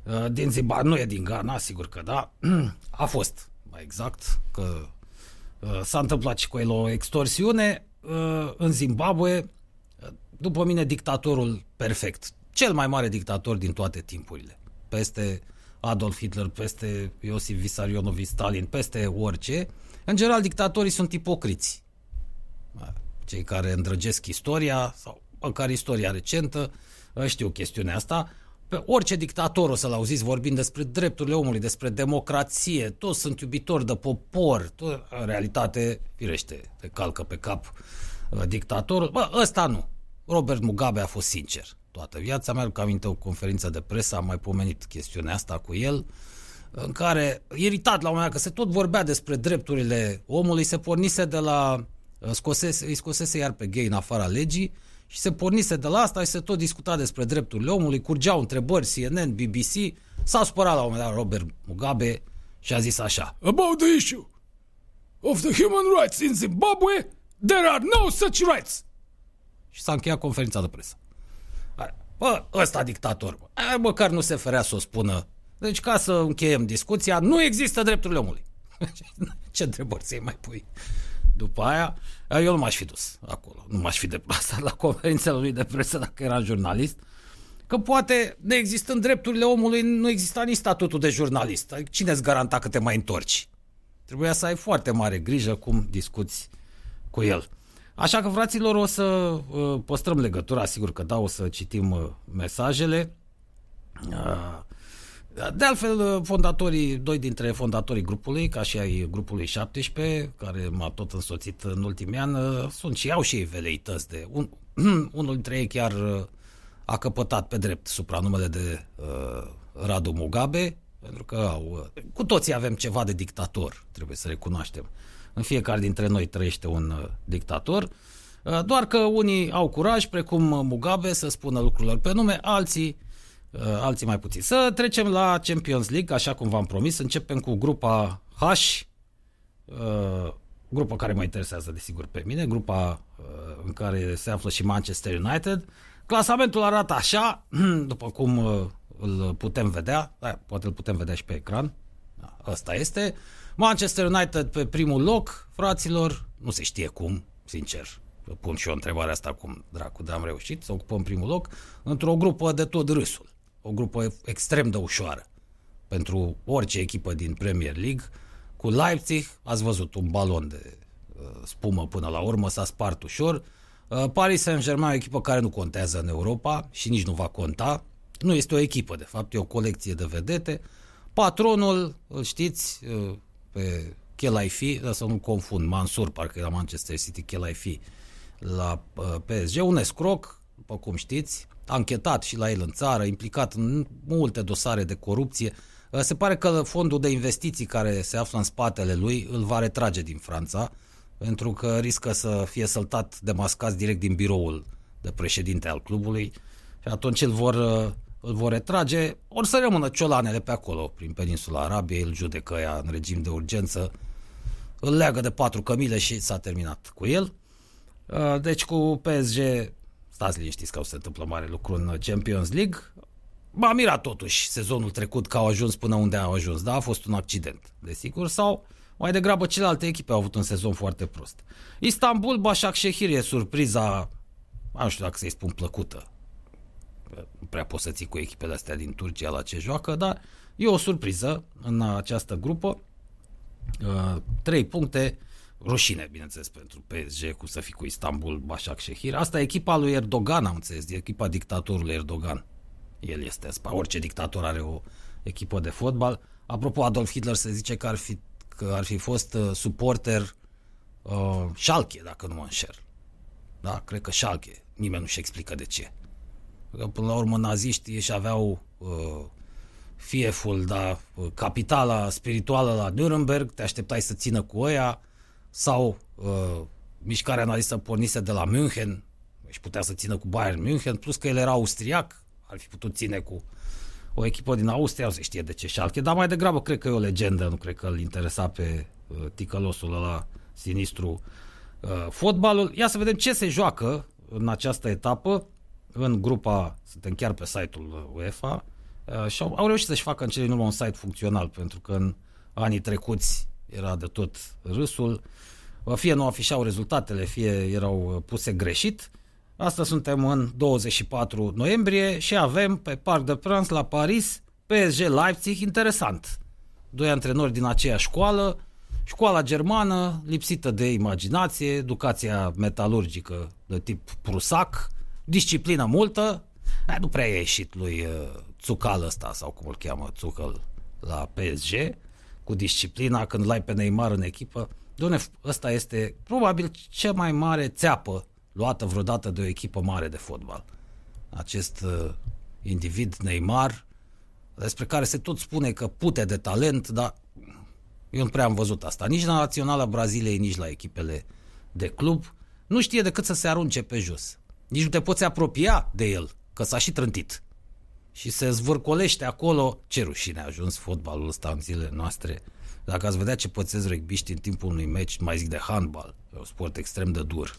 uh, din Zimbabwe, nu e din Ghana, sigur că da, a fost, mai exact, că uh, s-a întâmplat și cu el o extorsiune uh, în Zimbabwe, după mine dictatorul perfect, cel mai mare dictator din toate timpurile, peste Adolf Hitler, peste Iosif Vissarionovic Stalin, peste orice. În general, dictatorii sunt ipocriți. Cei care îndrăgesc istoria sau măcar istoria recentă, știu chestiunea asta, pe orice dictator o să-l auziți vorbind despre drepturile omului, despre democrație, toți sunt iubitori de popor, tot, în realitate, firește, te calcă pe cap uh, dictatorul. Bă, ăsta nu. Robert Mugabe a fost sincer toată viața. Mi-aduc aminte o conferință de presă, am mai pomenit chestiunea asta cu el, în care, iritat la un moment dat, că se tot vorbea despre drepturile omului, se pornise de la, uh, scosese, îi scosese iar pe gay în afara legii, și se pornise de la asta și se tot discuta despre drepturile omului, curgeau întrebări CNN, BBC, s-a supărat la un moment dat Robert Mugabe și a zis așa About the issue of the human rights in Zimbabwe, there are no such rights. Și s-a încheiat conferința de presă. Bă, ăsta dictator, bă. Aia măcar nu se ferea să o spună. Deci ca să încheiem discuția, nu există drepturile omului. Ce întrebări să-i mai pui? După aia, eu nu m-aș fi dus acolo, nu m-aș fi deplasat la conferințele lui de presă dacă era jurnalist, că poate, neexistând drepturile omului, nu exista nici statutul de jurnalist. Cine îți garanta că te mai întorci? Trebuia să ai foarte mare grijă cum discuți cu el. Așa că, fraților, o să uh, păstrăm legătura, sigur că da, o să citim uh, mesajele. Uh, de altfel, fondatorii, doi dintre fondatorii grupului, ca și ai grupului 17, care m-a tot însoțit în ultimii ani, sunt și au și ei veleități de... Un, unul dintre ei chiar uh, a căpătat pe drept supranumele de uh, Radu Mugabe, pentru că au, uh, cu toții avem ceva de dictator, trebuie să recunoaștem. În fiecare dintre noi trăiește un uh, dictator, uh, doar că unii au curaj, precum Mugabe, să spună lucrurilor pe nume, alții Uh, alții mai puțin. Să trecem la Champions League, așa cum v-am promis. Începem cu grupa H, uh, grupa care mă interesează, desigur, pe mine, grupa uh, în care se află și Manchester United. Clasamentul arată așa, după cum îl putem vedea, da, poate îl putem vedea și pe ecran. Da, ăsta este. Manchester United pe primul loc, fraților, nu se știe cum, sincer. Pun și eu întrebarea asta cum dracu de am reușit să ocupăm primul loc într-o grupă de tot râsul o grupă extrem de ușoară pentru orice echipă din Premier League. Cu Leipzig ați văzut un balon de uh, spumă până la urmă, s-a spart ușor. Uh, Paris Saint-Germain e o echipă care nu contează în Europa și nici nu va conta. Nu este o echipă, de fapt, e o colecție de vedete. Patronul, îl știți, uh, pe Kelaifi, să nu confund, Mansur, parcă e la Manchester City, Kelaifi la uh, PSG, un escroc, după cum știți, anchetat și la el în țară, implicat în multe dosare de corupție. Uh, se pare că fondul de investiții care se află în spatele lui îl va retrage din Franța, pentru că riscă să fie săltat demascați direct din biroul de președinte al clubului și atunci îl vor, uh, îl vor retrage, ori să rămână ciolanele pe acolo, prin peninsula Arabiei, îl judecă ea în regim de urgență, îl leagă de patru cămile și s-a terminat cu el. Uh, deci cu PSG, stați liniștiți că o să se întâmplă mare lucru în Champions League. M-a mirat totuși sezonul trecut că au ajuns până unde au ajuns, da, a fost un accident, desigur, sau mai degrabă celelalte echipe au avut un sezon foarte prost. Istanbul, Başakşehir e surpriza, nu știu dacă să-i spun plăcută, nu prea poți să ții cu echipele astea din Turcia la ce joacă, dar e o surpriză în această grupă. Uh, trei puncte, rușine, bineînțeles, pentru PSG, cu să fii cu Istanbul, Başakşehir. Asta e echipa lui Erdogan, am înțeles, e echipa dictatorului Erdogan. El este, orice dictator are o echipă de fotbal. Apropo, Adolf Hitler se zice că ar fi, că ar fi fost uh, suporter uh, Schalke, dacă nu mă înșer. Da, cred că Schalke. Nimeni nu-și explică de ce. Că până la urmă naziștii își aveau uh, fieful, da, capitala spirituală la Nuremberg, te așteptai să țină cu ăia, sau uh, mișcarea nazistă pornise de la München, și putea să țină cu Bayern München, plus că el era austriac, ar fi putut ține cu o echipă din Austria, se știe de ce Schalke, dar mai degrabă cred că e o legendă, nu cred că îl interesa pe uh, ticălosul ăla sinistru uh, fotbalul. Ia să vedem ce se joacă în această etapă, în grupa, suntem chiar pe site-ul UEFA, uh, și au, au reușit să-și facă în cele din urmă un site funcțional, pentru că în anii trecuți era de tot râsul, fie nu afișau rezultatele, fie erau uh, puse greșit, uh, Astăzi suntem în 24 noiembrie și avem pe Parc de Prance la Paris PSG Leipzig, interesant. Doi antrenori din aceeași școală, școala germană lipsită de imaginație, educația metalurgică de tip prusac, disciplină multă, Aia nu prea a ieșit lui uh, Țucal ăsta, sau cum îl cheamă, Țucal, la PSG, cu disciplina, când l-ai pe Neymar în echipă. Doamne, ăsta este probabil cea mai mare țeapă luată vreodată de o echipă mare de fotbal. Acest uh, individ, Neymar, despre care se tot spune că pute de talent, dar eu nu prea am văzut asta. Nici la Naționala Braziliei, nici la echipele de club. Nu știe decât să se arunce pe jos. Nici nu te poți apropia de el, că s-a și trântit. Și se zvârcolește acolo. Ce rușine a ajuns fotbalul ăsta în zilele noastre. Dacă ați vedea ce pățesc rugbiști în timpul unui meci, mai zic de handbal, e un sport extrem de dur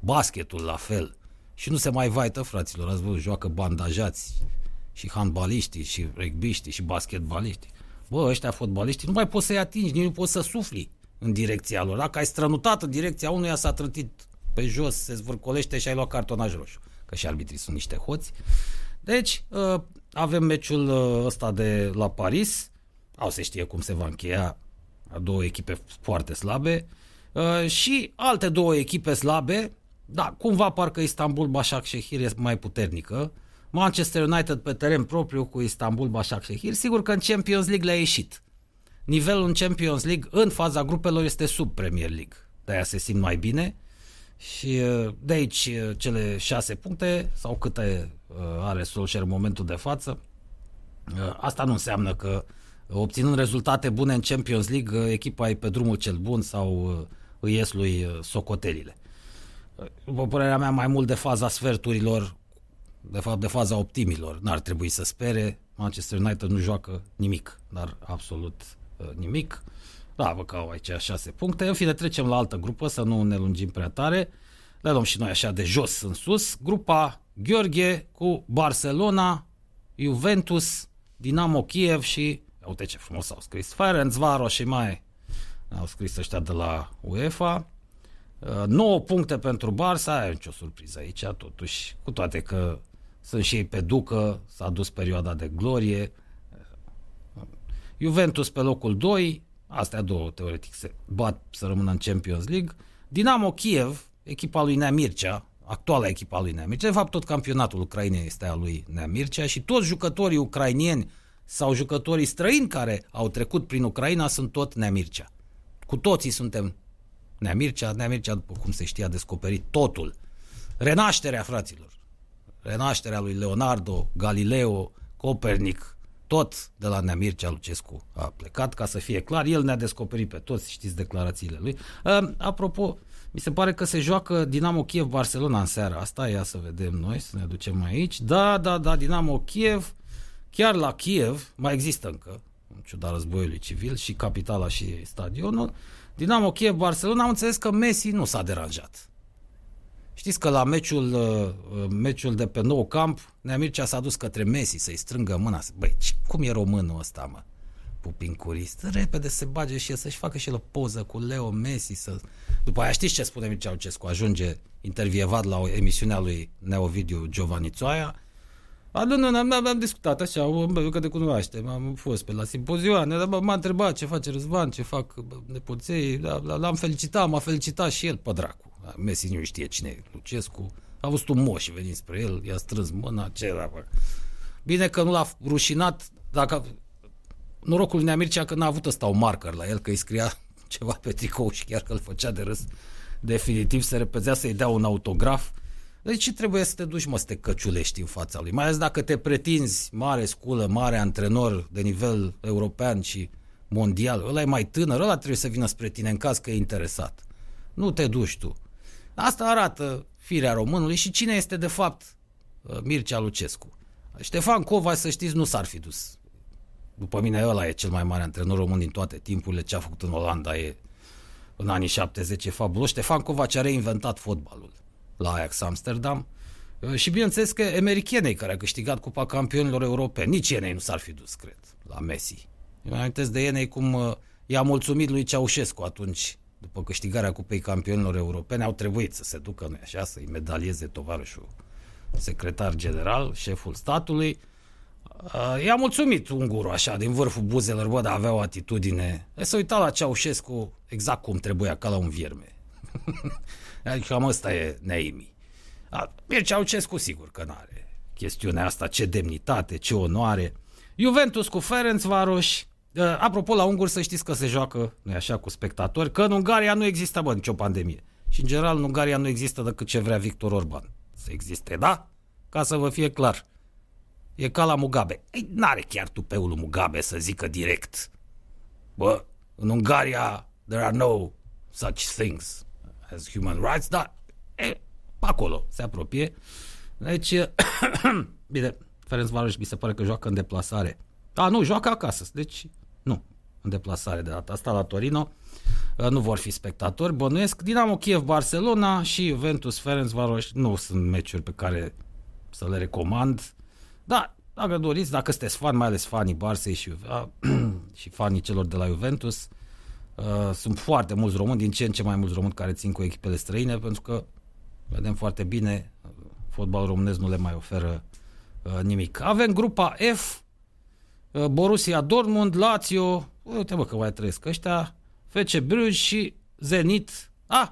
basketul la fel. Și nu se mai vaită, fraților, ați văzut, joacă bandajați și handbaliștii, și rugbiștii, și basketbaliștii. Bă, ăștia fotbaliștii nu mai poți să-i atingi, nici nu poți să sufli în direcția lor. Dacă ai strănutat în direcția unuia, s-a trântit pe jos, se zvârcolește și ai luat cartonaj roșu. Că și arbitrii sunt niște hoți. Deci, uh, avem meciul uh, ăsta de la Paris. Au se știe cum se va încheia două echipe foarte slabe. Uh, și alte două echipe slabe, da, cumva parcă Istanbul Başakşehir e mai puternică. Manchester United pe teren propriu cu Istanbul Başakşehir. Sigur că în Champions League le-a ieșit. Nivelul în Champions League în faza grupelor este sub Premier League. De-aia se simt mai bine. Și uh, de aici uh, cele șase puncte sau câte uh, are Solskjaer în momentul de față. Asta nu înseamnă că obținând rezultate bune în Champions League, echipa e pe drumul cel bun sau îi ies lui socotelile după părerea mea, mai mult de faza sferturilor, de fapt de faza optimilor. N-ar trebui să spere. Manchester United nu joacă nimic, dar absolut uh, nimic. Da, vă că au aici șase puncte. În fine, trecem la altă grupă, să nu ne lungim prea tare. Le luăm și noi așa de jos în sus. Grupa Gheorghe cu Barcelona, Juventus, Dinamo Kiev și uite ce frumos au scris Ferencvaros și mai au scris ăștia de la UEFA. 9 uh, puncte pentru Barça, e nicio surpriză aici, totuși, cu toate că sunt și ei pe ducă, s-a dus perioada de glorie. Uh, Juventus pe locul 2, astea două teoretic se bat să rămână în Champions League. Dinamo Kiev, echipa lui Nea Mircea, actuala echipa lui Nea Mircea, de fapt tot campionatul Ucrainei este a lui Nea Mircea și toți jucătorii ucrainieni sau jucătorii străini care au trecut prin Ucraina sunt tot Nea Mircea. Cu toții suntem Nea Mircea, Nea Mircea, după cum se știe, a descoperit totul. Renașterea, fraților. Renașterea lui Leonardo, Galileo, Copernic, tot de la Neamircea Lucescu a plecat, ca să fie clar. El ne-a descoperit pe toți, știți declarațiile lui. Uh, apropo, mi se pare că se joacă Dinamo Kiev Barcelona în seara asta, ia să vedem noi, să ne ducem aici. Da, da, da, Dinamo Kiev, chiar la Kiev, mai există încă, în ciuda războiului civil, și capitala și stadionul. Dinamo Kiev Barcelona, am înțeles că Messi nu s-a deranjat. Știți că la meciul, uh, meciul de pe nou camp, Neamircea s-a dus către Messi să-i strângă mâna. Băi, cum e românul ăsta, mă? Pupincurist, repede se bage și el să-și facă și el o poză cu Leo Messi. Să... După aia știți ce spune Mircea Lucescu? Ajunge intervievat la o emisiune a lui Neovidiu Giovanni Țoaia. A, nu, nu, am, am discutat așa, că de cunoaște, am fost pe la simpozioane, dar m-a întrebat ce face Răzvan, ce fac nepoței, l-am felicitat, m-a felicitat și el, pe dracu. Messi nu știe cine e Lucescu, a văzut un moș venit spre el, i-a strâns mâna, ce era, bă. Bine că nu l-a rușinat, dacă norocul lui Neamircea că n-a avut ăsta o marker la el, că îi scria ceva pe tricou și chiar că îl făcea de râs definitiv, se repezea să-i dea un autograf. Deci ce trebuie să te duci, mă, să te căciulești în fața lui? Mai ales dacă te pretinzi mare sculă, mare antrenor de nivel european și mondial. Ăla e mai tânăr, ăla trebuie să vină spre tine în caz că e interesat. Nu te duci tu. Asta arată firea românului și cine este de fapt uh, Mircea Lucescu. Ștefan Cova, să știți, nu s-ar fi dus după mine ăla e cel mai mare antrenor român din toate timpurile. Ce a făcut în Olanda e în anii 70 e fabulos. Ștefan Covaci a reinventat fotbalul la Ajax Amsterdam. Uh, și bineînțeles că americanei care a câștigat Cupa Campionilor Europeni, nici ei nu s-ar fi dus, cred, la Messi. Eu mai de ei cum uh, i-a mulțumit lui Ceaușescu atunci, după câștigarea Cupei Campionilor Europene, au trebuit să se ducă, nu așa, să-i medalieze tovarășul secretar general, șeful statului, Uh, i-a mulțumit ungurul așa, din vârful buzelor, bă, dar avea o atitudine. E să uita la Ceaușescu exact cum trebuia, ca la un vierme. adică cam ăsta e Neimi. Bine, Ceaușescu sigur că n-are chestiunea asta, ce demnitate, ce onoare. Juventus cu Ferenc Varoș, uh, apropo, la unguri să știți că se joacă, nu așa, cu spectatori, că în Ungaria nu există, bă, nicio pandemie. Și în general în Ungaria nu există decât ce vrea Victor Orban să existe, da? Ca să vă fie clar. E ca la Mugabe. Ei, n-are chiar tupeul lui Mugabe să zică direct. Bă, în Ungaria there are no such things as human rights, dar e, acolo se apropie. Deci, bine, Ferenc Varoș mi se pare că joacă în deplasare. A, nu, joacă acasă. Deci, nu, în deplasare de data asta la Torino. Nu vor fi spectatori. Bănuiesc Dinamo Kiev, Barcelona și Juventus Ferenc Varoș nu sunt meciuri pe care să le recomand. Da, dacă doriți, dacă sunteți fan, mai ales fanii Barsei și, uh, și fanii celor de la Juventus, uh, sunt foarte mulți români, din ce în ce mai mulți români care țin cu echipele străine, pentru că vedem foarte bine, fotbalul românesc nu le mai oferă uh, nimic. Avem grupa F, uh, Borussia Dortmund, Lazio, uite bă că mai trăiesc ăștia, FC Bruges și Zenit. Ah,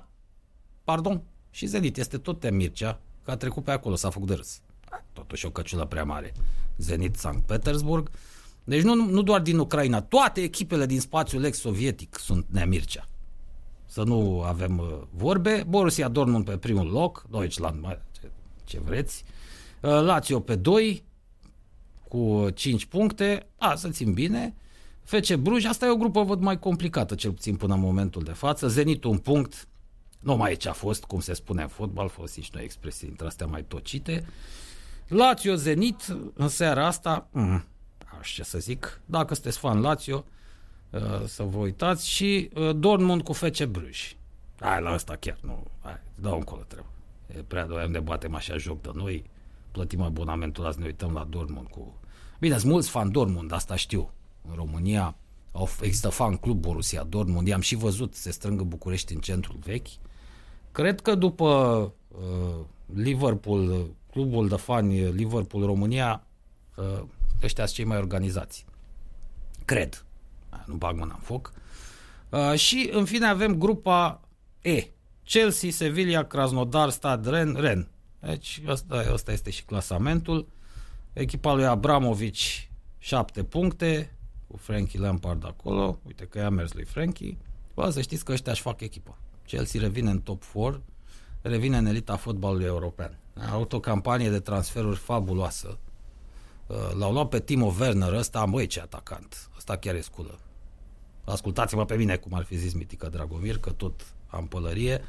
pardon, și Zenit este tot Mircea, că a trecut pe acolo, s-a făcut de râs. Totuși o căciulă prea mare. Zenit Sankt Petersburg. Deci nu, nu doar din Ucraina, toate echipele din spațiul ex-sovietic sunt Neamircea. Să nu avem uh, vorbe. Borussia Dortmund pe primul loc, Deutschland, ce, ce vreți. Uh, Lazio pe 2 cu 5 puncte. A, să țin bine. FC Bruj, asta e o grupă văd mai complicată, cel puțin până în momentul de față. Zenit un punct, nu mai e ce a fost, cum se spune în fotbal, folosiți noi expresii dintre astea mai tocite. Lazio Zenit în seara asta, mm, aș ce să zic, dacă sunteți fan Lazio, uh, să vă uitați și uh, Dortmund cu FC Bruj. Hai la asta chiar, nu, hai, dau încolo trebuie. E prea doi de batem așa joc de noi, plătim abonamentul azi, ne uităm la Dortmund cu... Bine, sunt mulți fan Dortmund, asta știu. În România există fan club Borussia Dortmund, i-am și văzut, se strângă București în centrul vechi. Cred că după uh, Liverpool clubul de fani Liverpool România, uh, ăștia sunt cei mai organizați. Cred. Nu bag mâna în foc. Uh, și în fine avem grupa E. Chelsea, Sevilla, Krasnodar, Stad, Ren, Ren. Deci ăsta, ăsta este și clasamentul. Echipa lui Abramovici 7 puncte cu Frankie Lampard acolo. Uite că i-a mers lui Frankie. Bă, să știți că ăștia își fac echipa. Chelsea revine în top 4, revine în elita fotbalului european. A avut o campanie de transferuri fabuloasă. Uh, l-au luat pe Timo Werner ăsta, măi ce atacant. Ăsta chiar e sculă. Ascultați-mă pe mine, cum ar fi zis Mitică Dragomir, că tot am pălărie.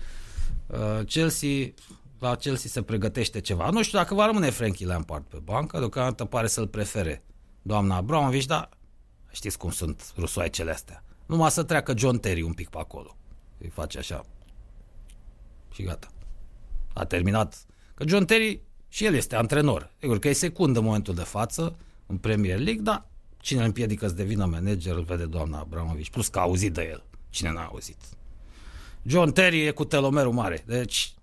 Uh, Chelsea, la Chelsea se pregătește ceva. Nu știu dacă va rămâne Frankie Lampard pe bancă, deocamdată pare să-l prefere doamna Abramovici, dar știți cum sunt rusoaicele astea. Numai să treacă John Terry un pic pe acolo. Îi face așa. Și gata. A terminat. Că John Terry și el este antrenor. Sigur că e secund în momentul de față în Premier League, dar cine îl împiedică să devină manager îl vede doamna Abramovici. Plus că a auzit de el. Cine n-a auzit? John Terry e cu telomerul mare. Deci,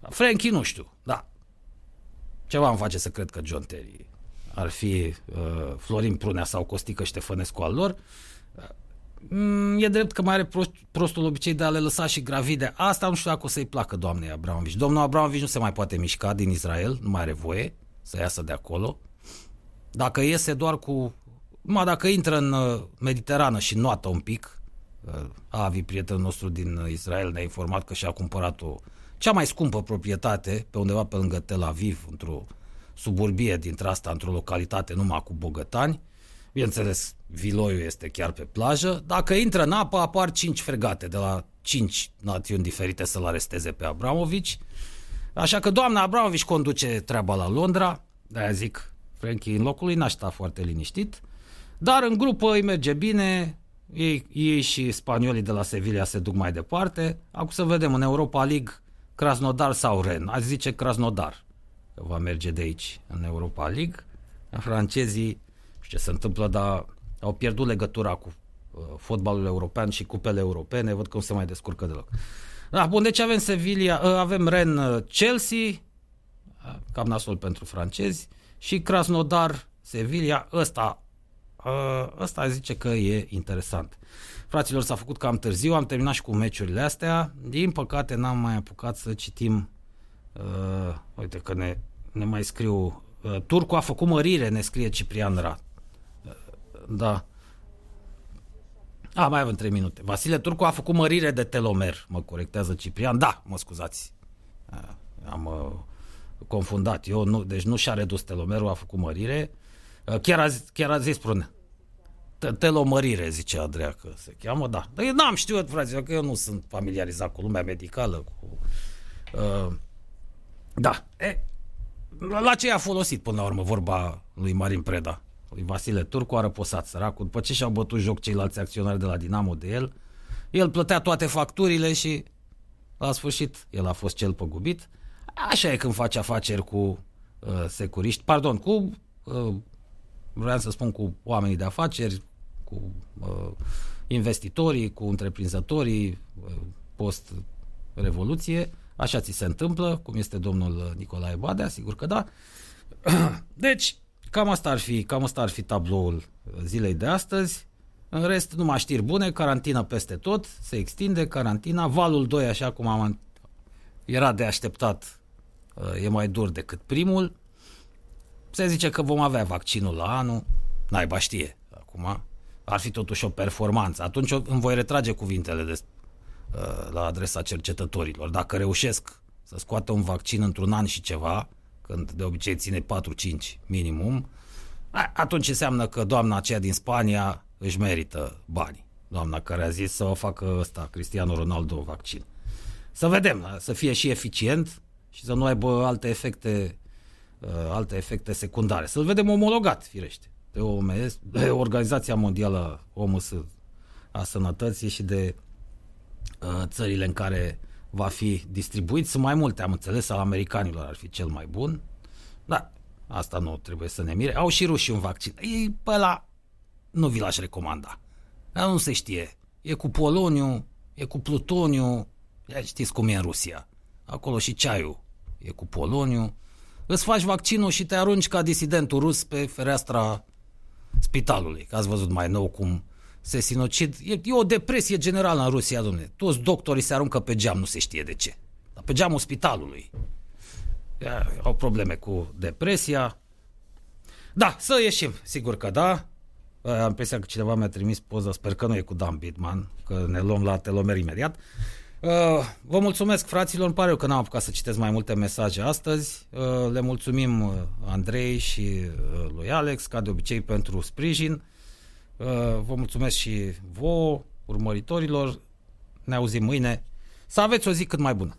Frankie nu știu, da. Ceva îmi face să cred că John Terry ar fi uh, Florin Prunea sau Costică Ștefănescu al lor. Mm, e drept că mai are prost, prostul obicei de a le lăsa și gravide. Asta nu știu dacă o să-i placă doamnei Abramovici. Domnul Abramovici nu se mai poate mișca din Israel, nu mai are voie să iasă de acolo. Dacă iese doar cu... Numai dacă intră în uh, Mediterană și noată un pic, uh, Avi, prietenul nostru din Israel, ne-a informat că și-a cumpărat o cea mai scumpă proprietate pe undeva pe lângă Tel Aviv, într-o suburbie dintre asta, într-o localitate numai cu bogătani. Bineînțeles, Viloiul este chiar pe plajă. Dacă intră în apă, apar cinci fregate de la cinci națiuni diferite să-l aresteze pe Abramovici. Așa că doamna Abramovici conduce treaba la Londra, de-aia zic, Frankie în locul lui n-aș foarte liniștit, dar în grupă îi merge bine, ei, ei și spaniolii de la Sevilla se duc mai departe. Acum să vedem în Europa League Krasnodar sau Ren. Aș zice Krasnodar va merge de aici în Europa League. Francezii, știu ce se întâmplă, dar au pierdut legătura cu uh, fotbalul european și cupele europene, văd că nu se mai descurcă deloc. Da, bun, deci avem Sevilla, uh, avem Ren uh, Chelsea, uh, cam nasol pentru francezi, și Krasnodar Sevilla, ăsta, uh, ăsta zice că e interesant. Fraților, s-a făcut cam târziu, am terminat și cu meciurile astea. Din păcate n-am mai apucat să citim Uh, uite că ne, ne mai scriu uh, Turcu a făcut mărire, ne scrie Ciprian Ra. Uh, da. A, mai avem 3 minute. Vasile Turcu a făcut mărire de telomer, mă corectează Ciprian. Da, mă scuzați. Uh, am uh, confundat. Eu nu, deci nu și-a redus telomerul, a făcut mărire. Uh, chiar, a, chiar a zis, spune. Telomărire, zice Andreea că se cheamă, da. Dar eu n-am știut, frate, că eu nu sunt familiarizat cu lumea medicală, cu... Uh, da. E, la ce a folosit până la urmă vorba lui Marin Preda? Lui Vasile Turcu a răposat săracul. După ce și-au bătut joc ceilalți acționari de la Dinamo de el, el plătea toate facturile și la sfârșit el a fost cel păgubit. Așa e când faci afaceri cu uh, securiști, pardon, cu, uh, vreau să spun cu oamenii de afaceri, cu uh, investitorii, cu întreprinzătorii uh, post-revoluție, Așa ți se întâmplă, cum este domnul Nicolae Badea, sigur că da. Deci, cam asta ar fi, cam asta ar fi tabloul zilei de astăzi. În rest, numai știri bune, carantina peste tot, se extinde carantina, valul 2, așa cum am era de așteptat, e mai dur decât primul. Se zice că vom avea vaccinul la anul, naiba știe acum, ar fi totuși o performanță. Atunci îmi voi retrage cuvintele de Uh, la adresa cercetătorilor. Dacă reușesc să scoată un vaccin într-un an și ceva, când de obicei ține 4-5 minimum, atunci înseamnă că doamna aceea din Spania își merită banii. Doamna care a zis să o facă ăsta, Cristiano Ronaldo, vaccin. Să vedem, să fie și eficient și să nu aibă alte efecte, uh, alte efecte secundare. Să-l vedem omologat, firește, de, OMS, de Organizația Mondială OMS a Sănătății și de Uh, țările în care va fi distribuit. Sunt mai multe, am înțeles, al americanilor ar fi cel mai bun. Da, asta nu trebuie să ne mire. Au și rușii un vaccin. Ei, pe ăla nu vi l-aș recomanda. Dar nu se știe. E cu poloniu, e cu plutoniu. Ia știți cum e în Rusia. Acolo și ceaiul e cu poloniu. Îți faci vaccinul și te arunci ca disidentul rus pe fereastra spitalului. Că ați văzut mai nou cum se sinocid. E, e o depresie generală în Rusia, domnule. Toți doctorii se aruncă pe geam, nu se știe de ce. Dar pe geamul spitalului. Ia, au probleme cu depresia. Da, să ieșim, sigur că da. Am impresia că cineva mi-a trimis poza, sper că nu e cu Dan Bitman, că ne luăm la telomer imediat. Vă mulțumesc, fraților, îmi pare eu că n-am apucat să citesc mai multe mesaje astăzi. Le mulțumim Andrei și lui Alex, ca de obicei, pentru sprijin. Uh, vă mulțumesc și vouă, urmăritorilor. Ne auzim mâine. Să aveți o zi cât mai bună!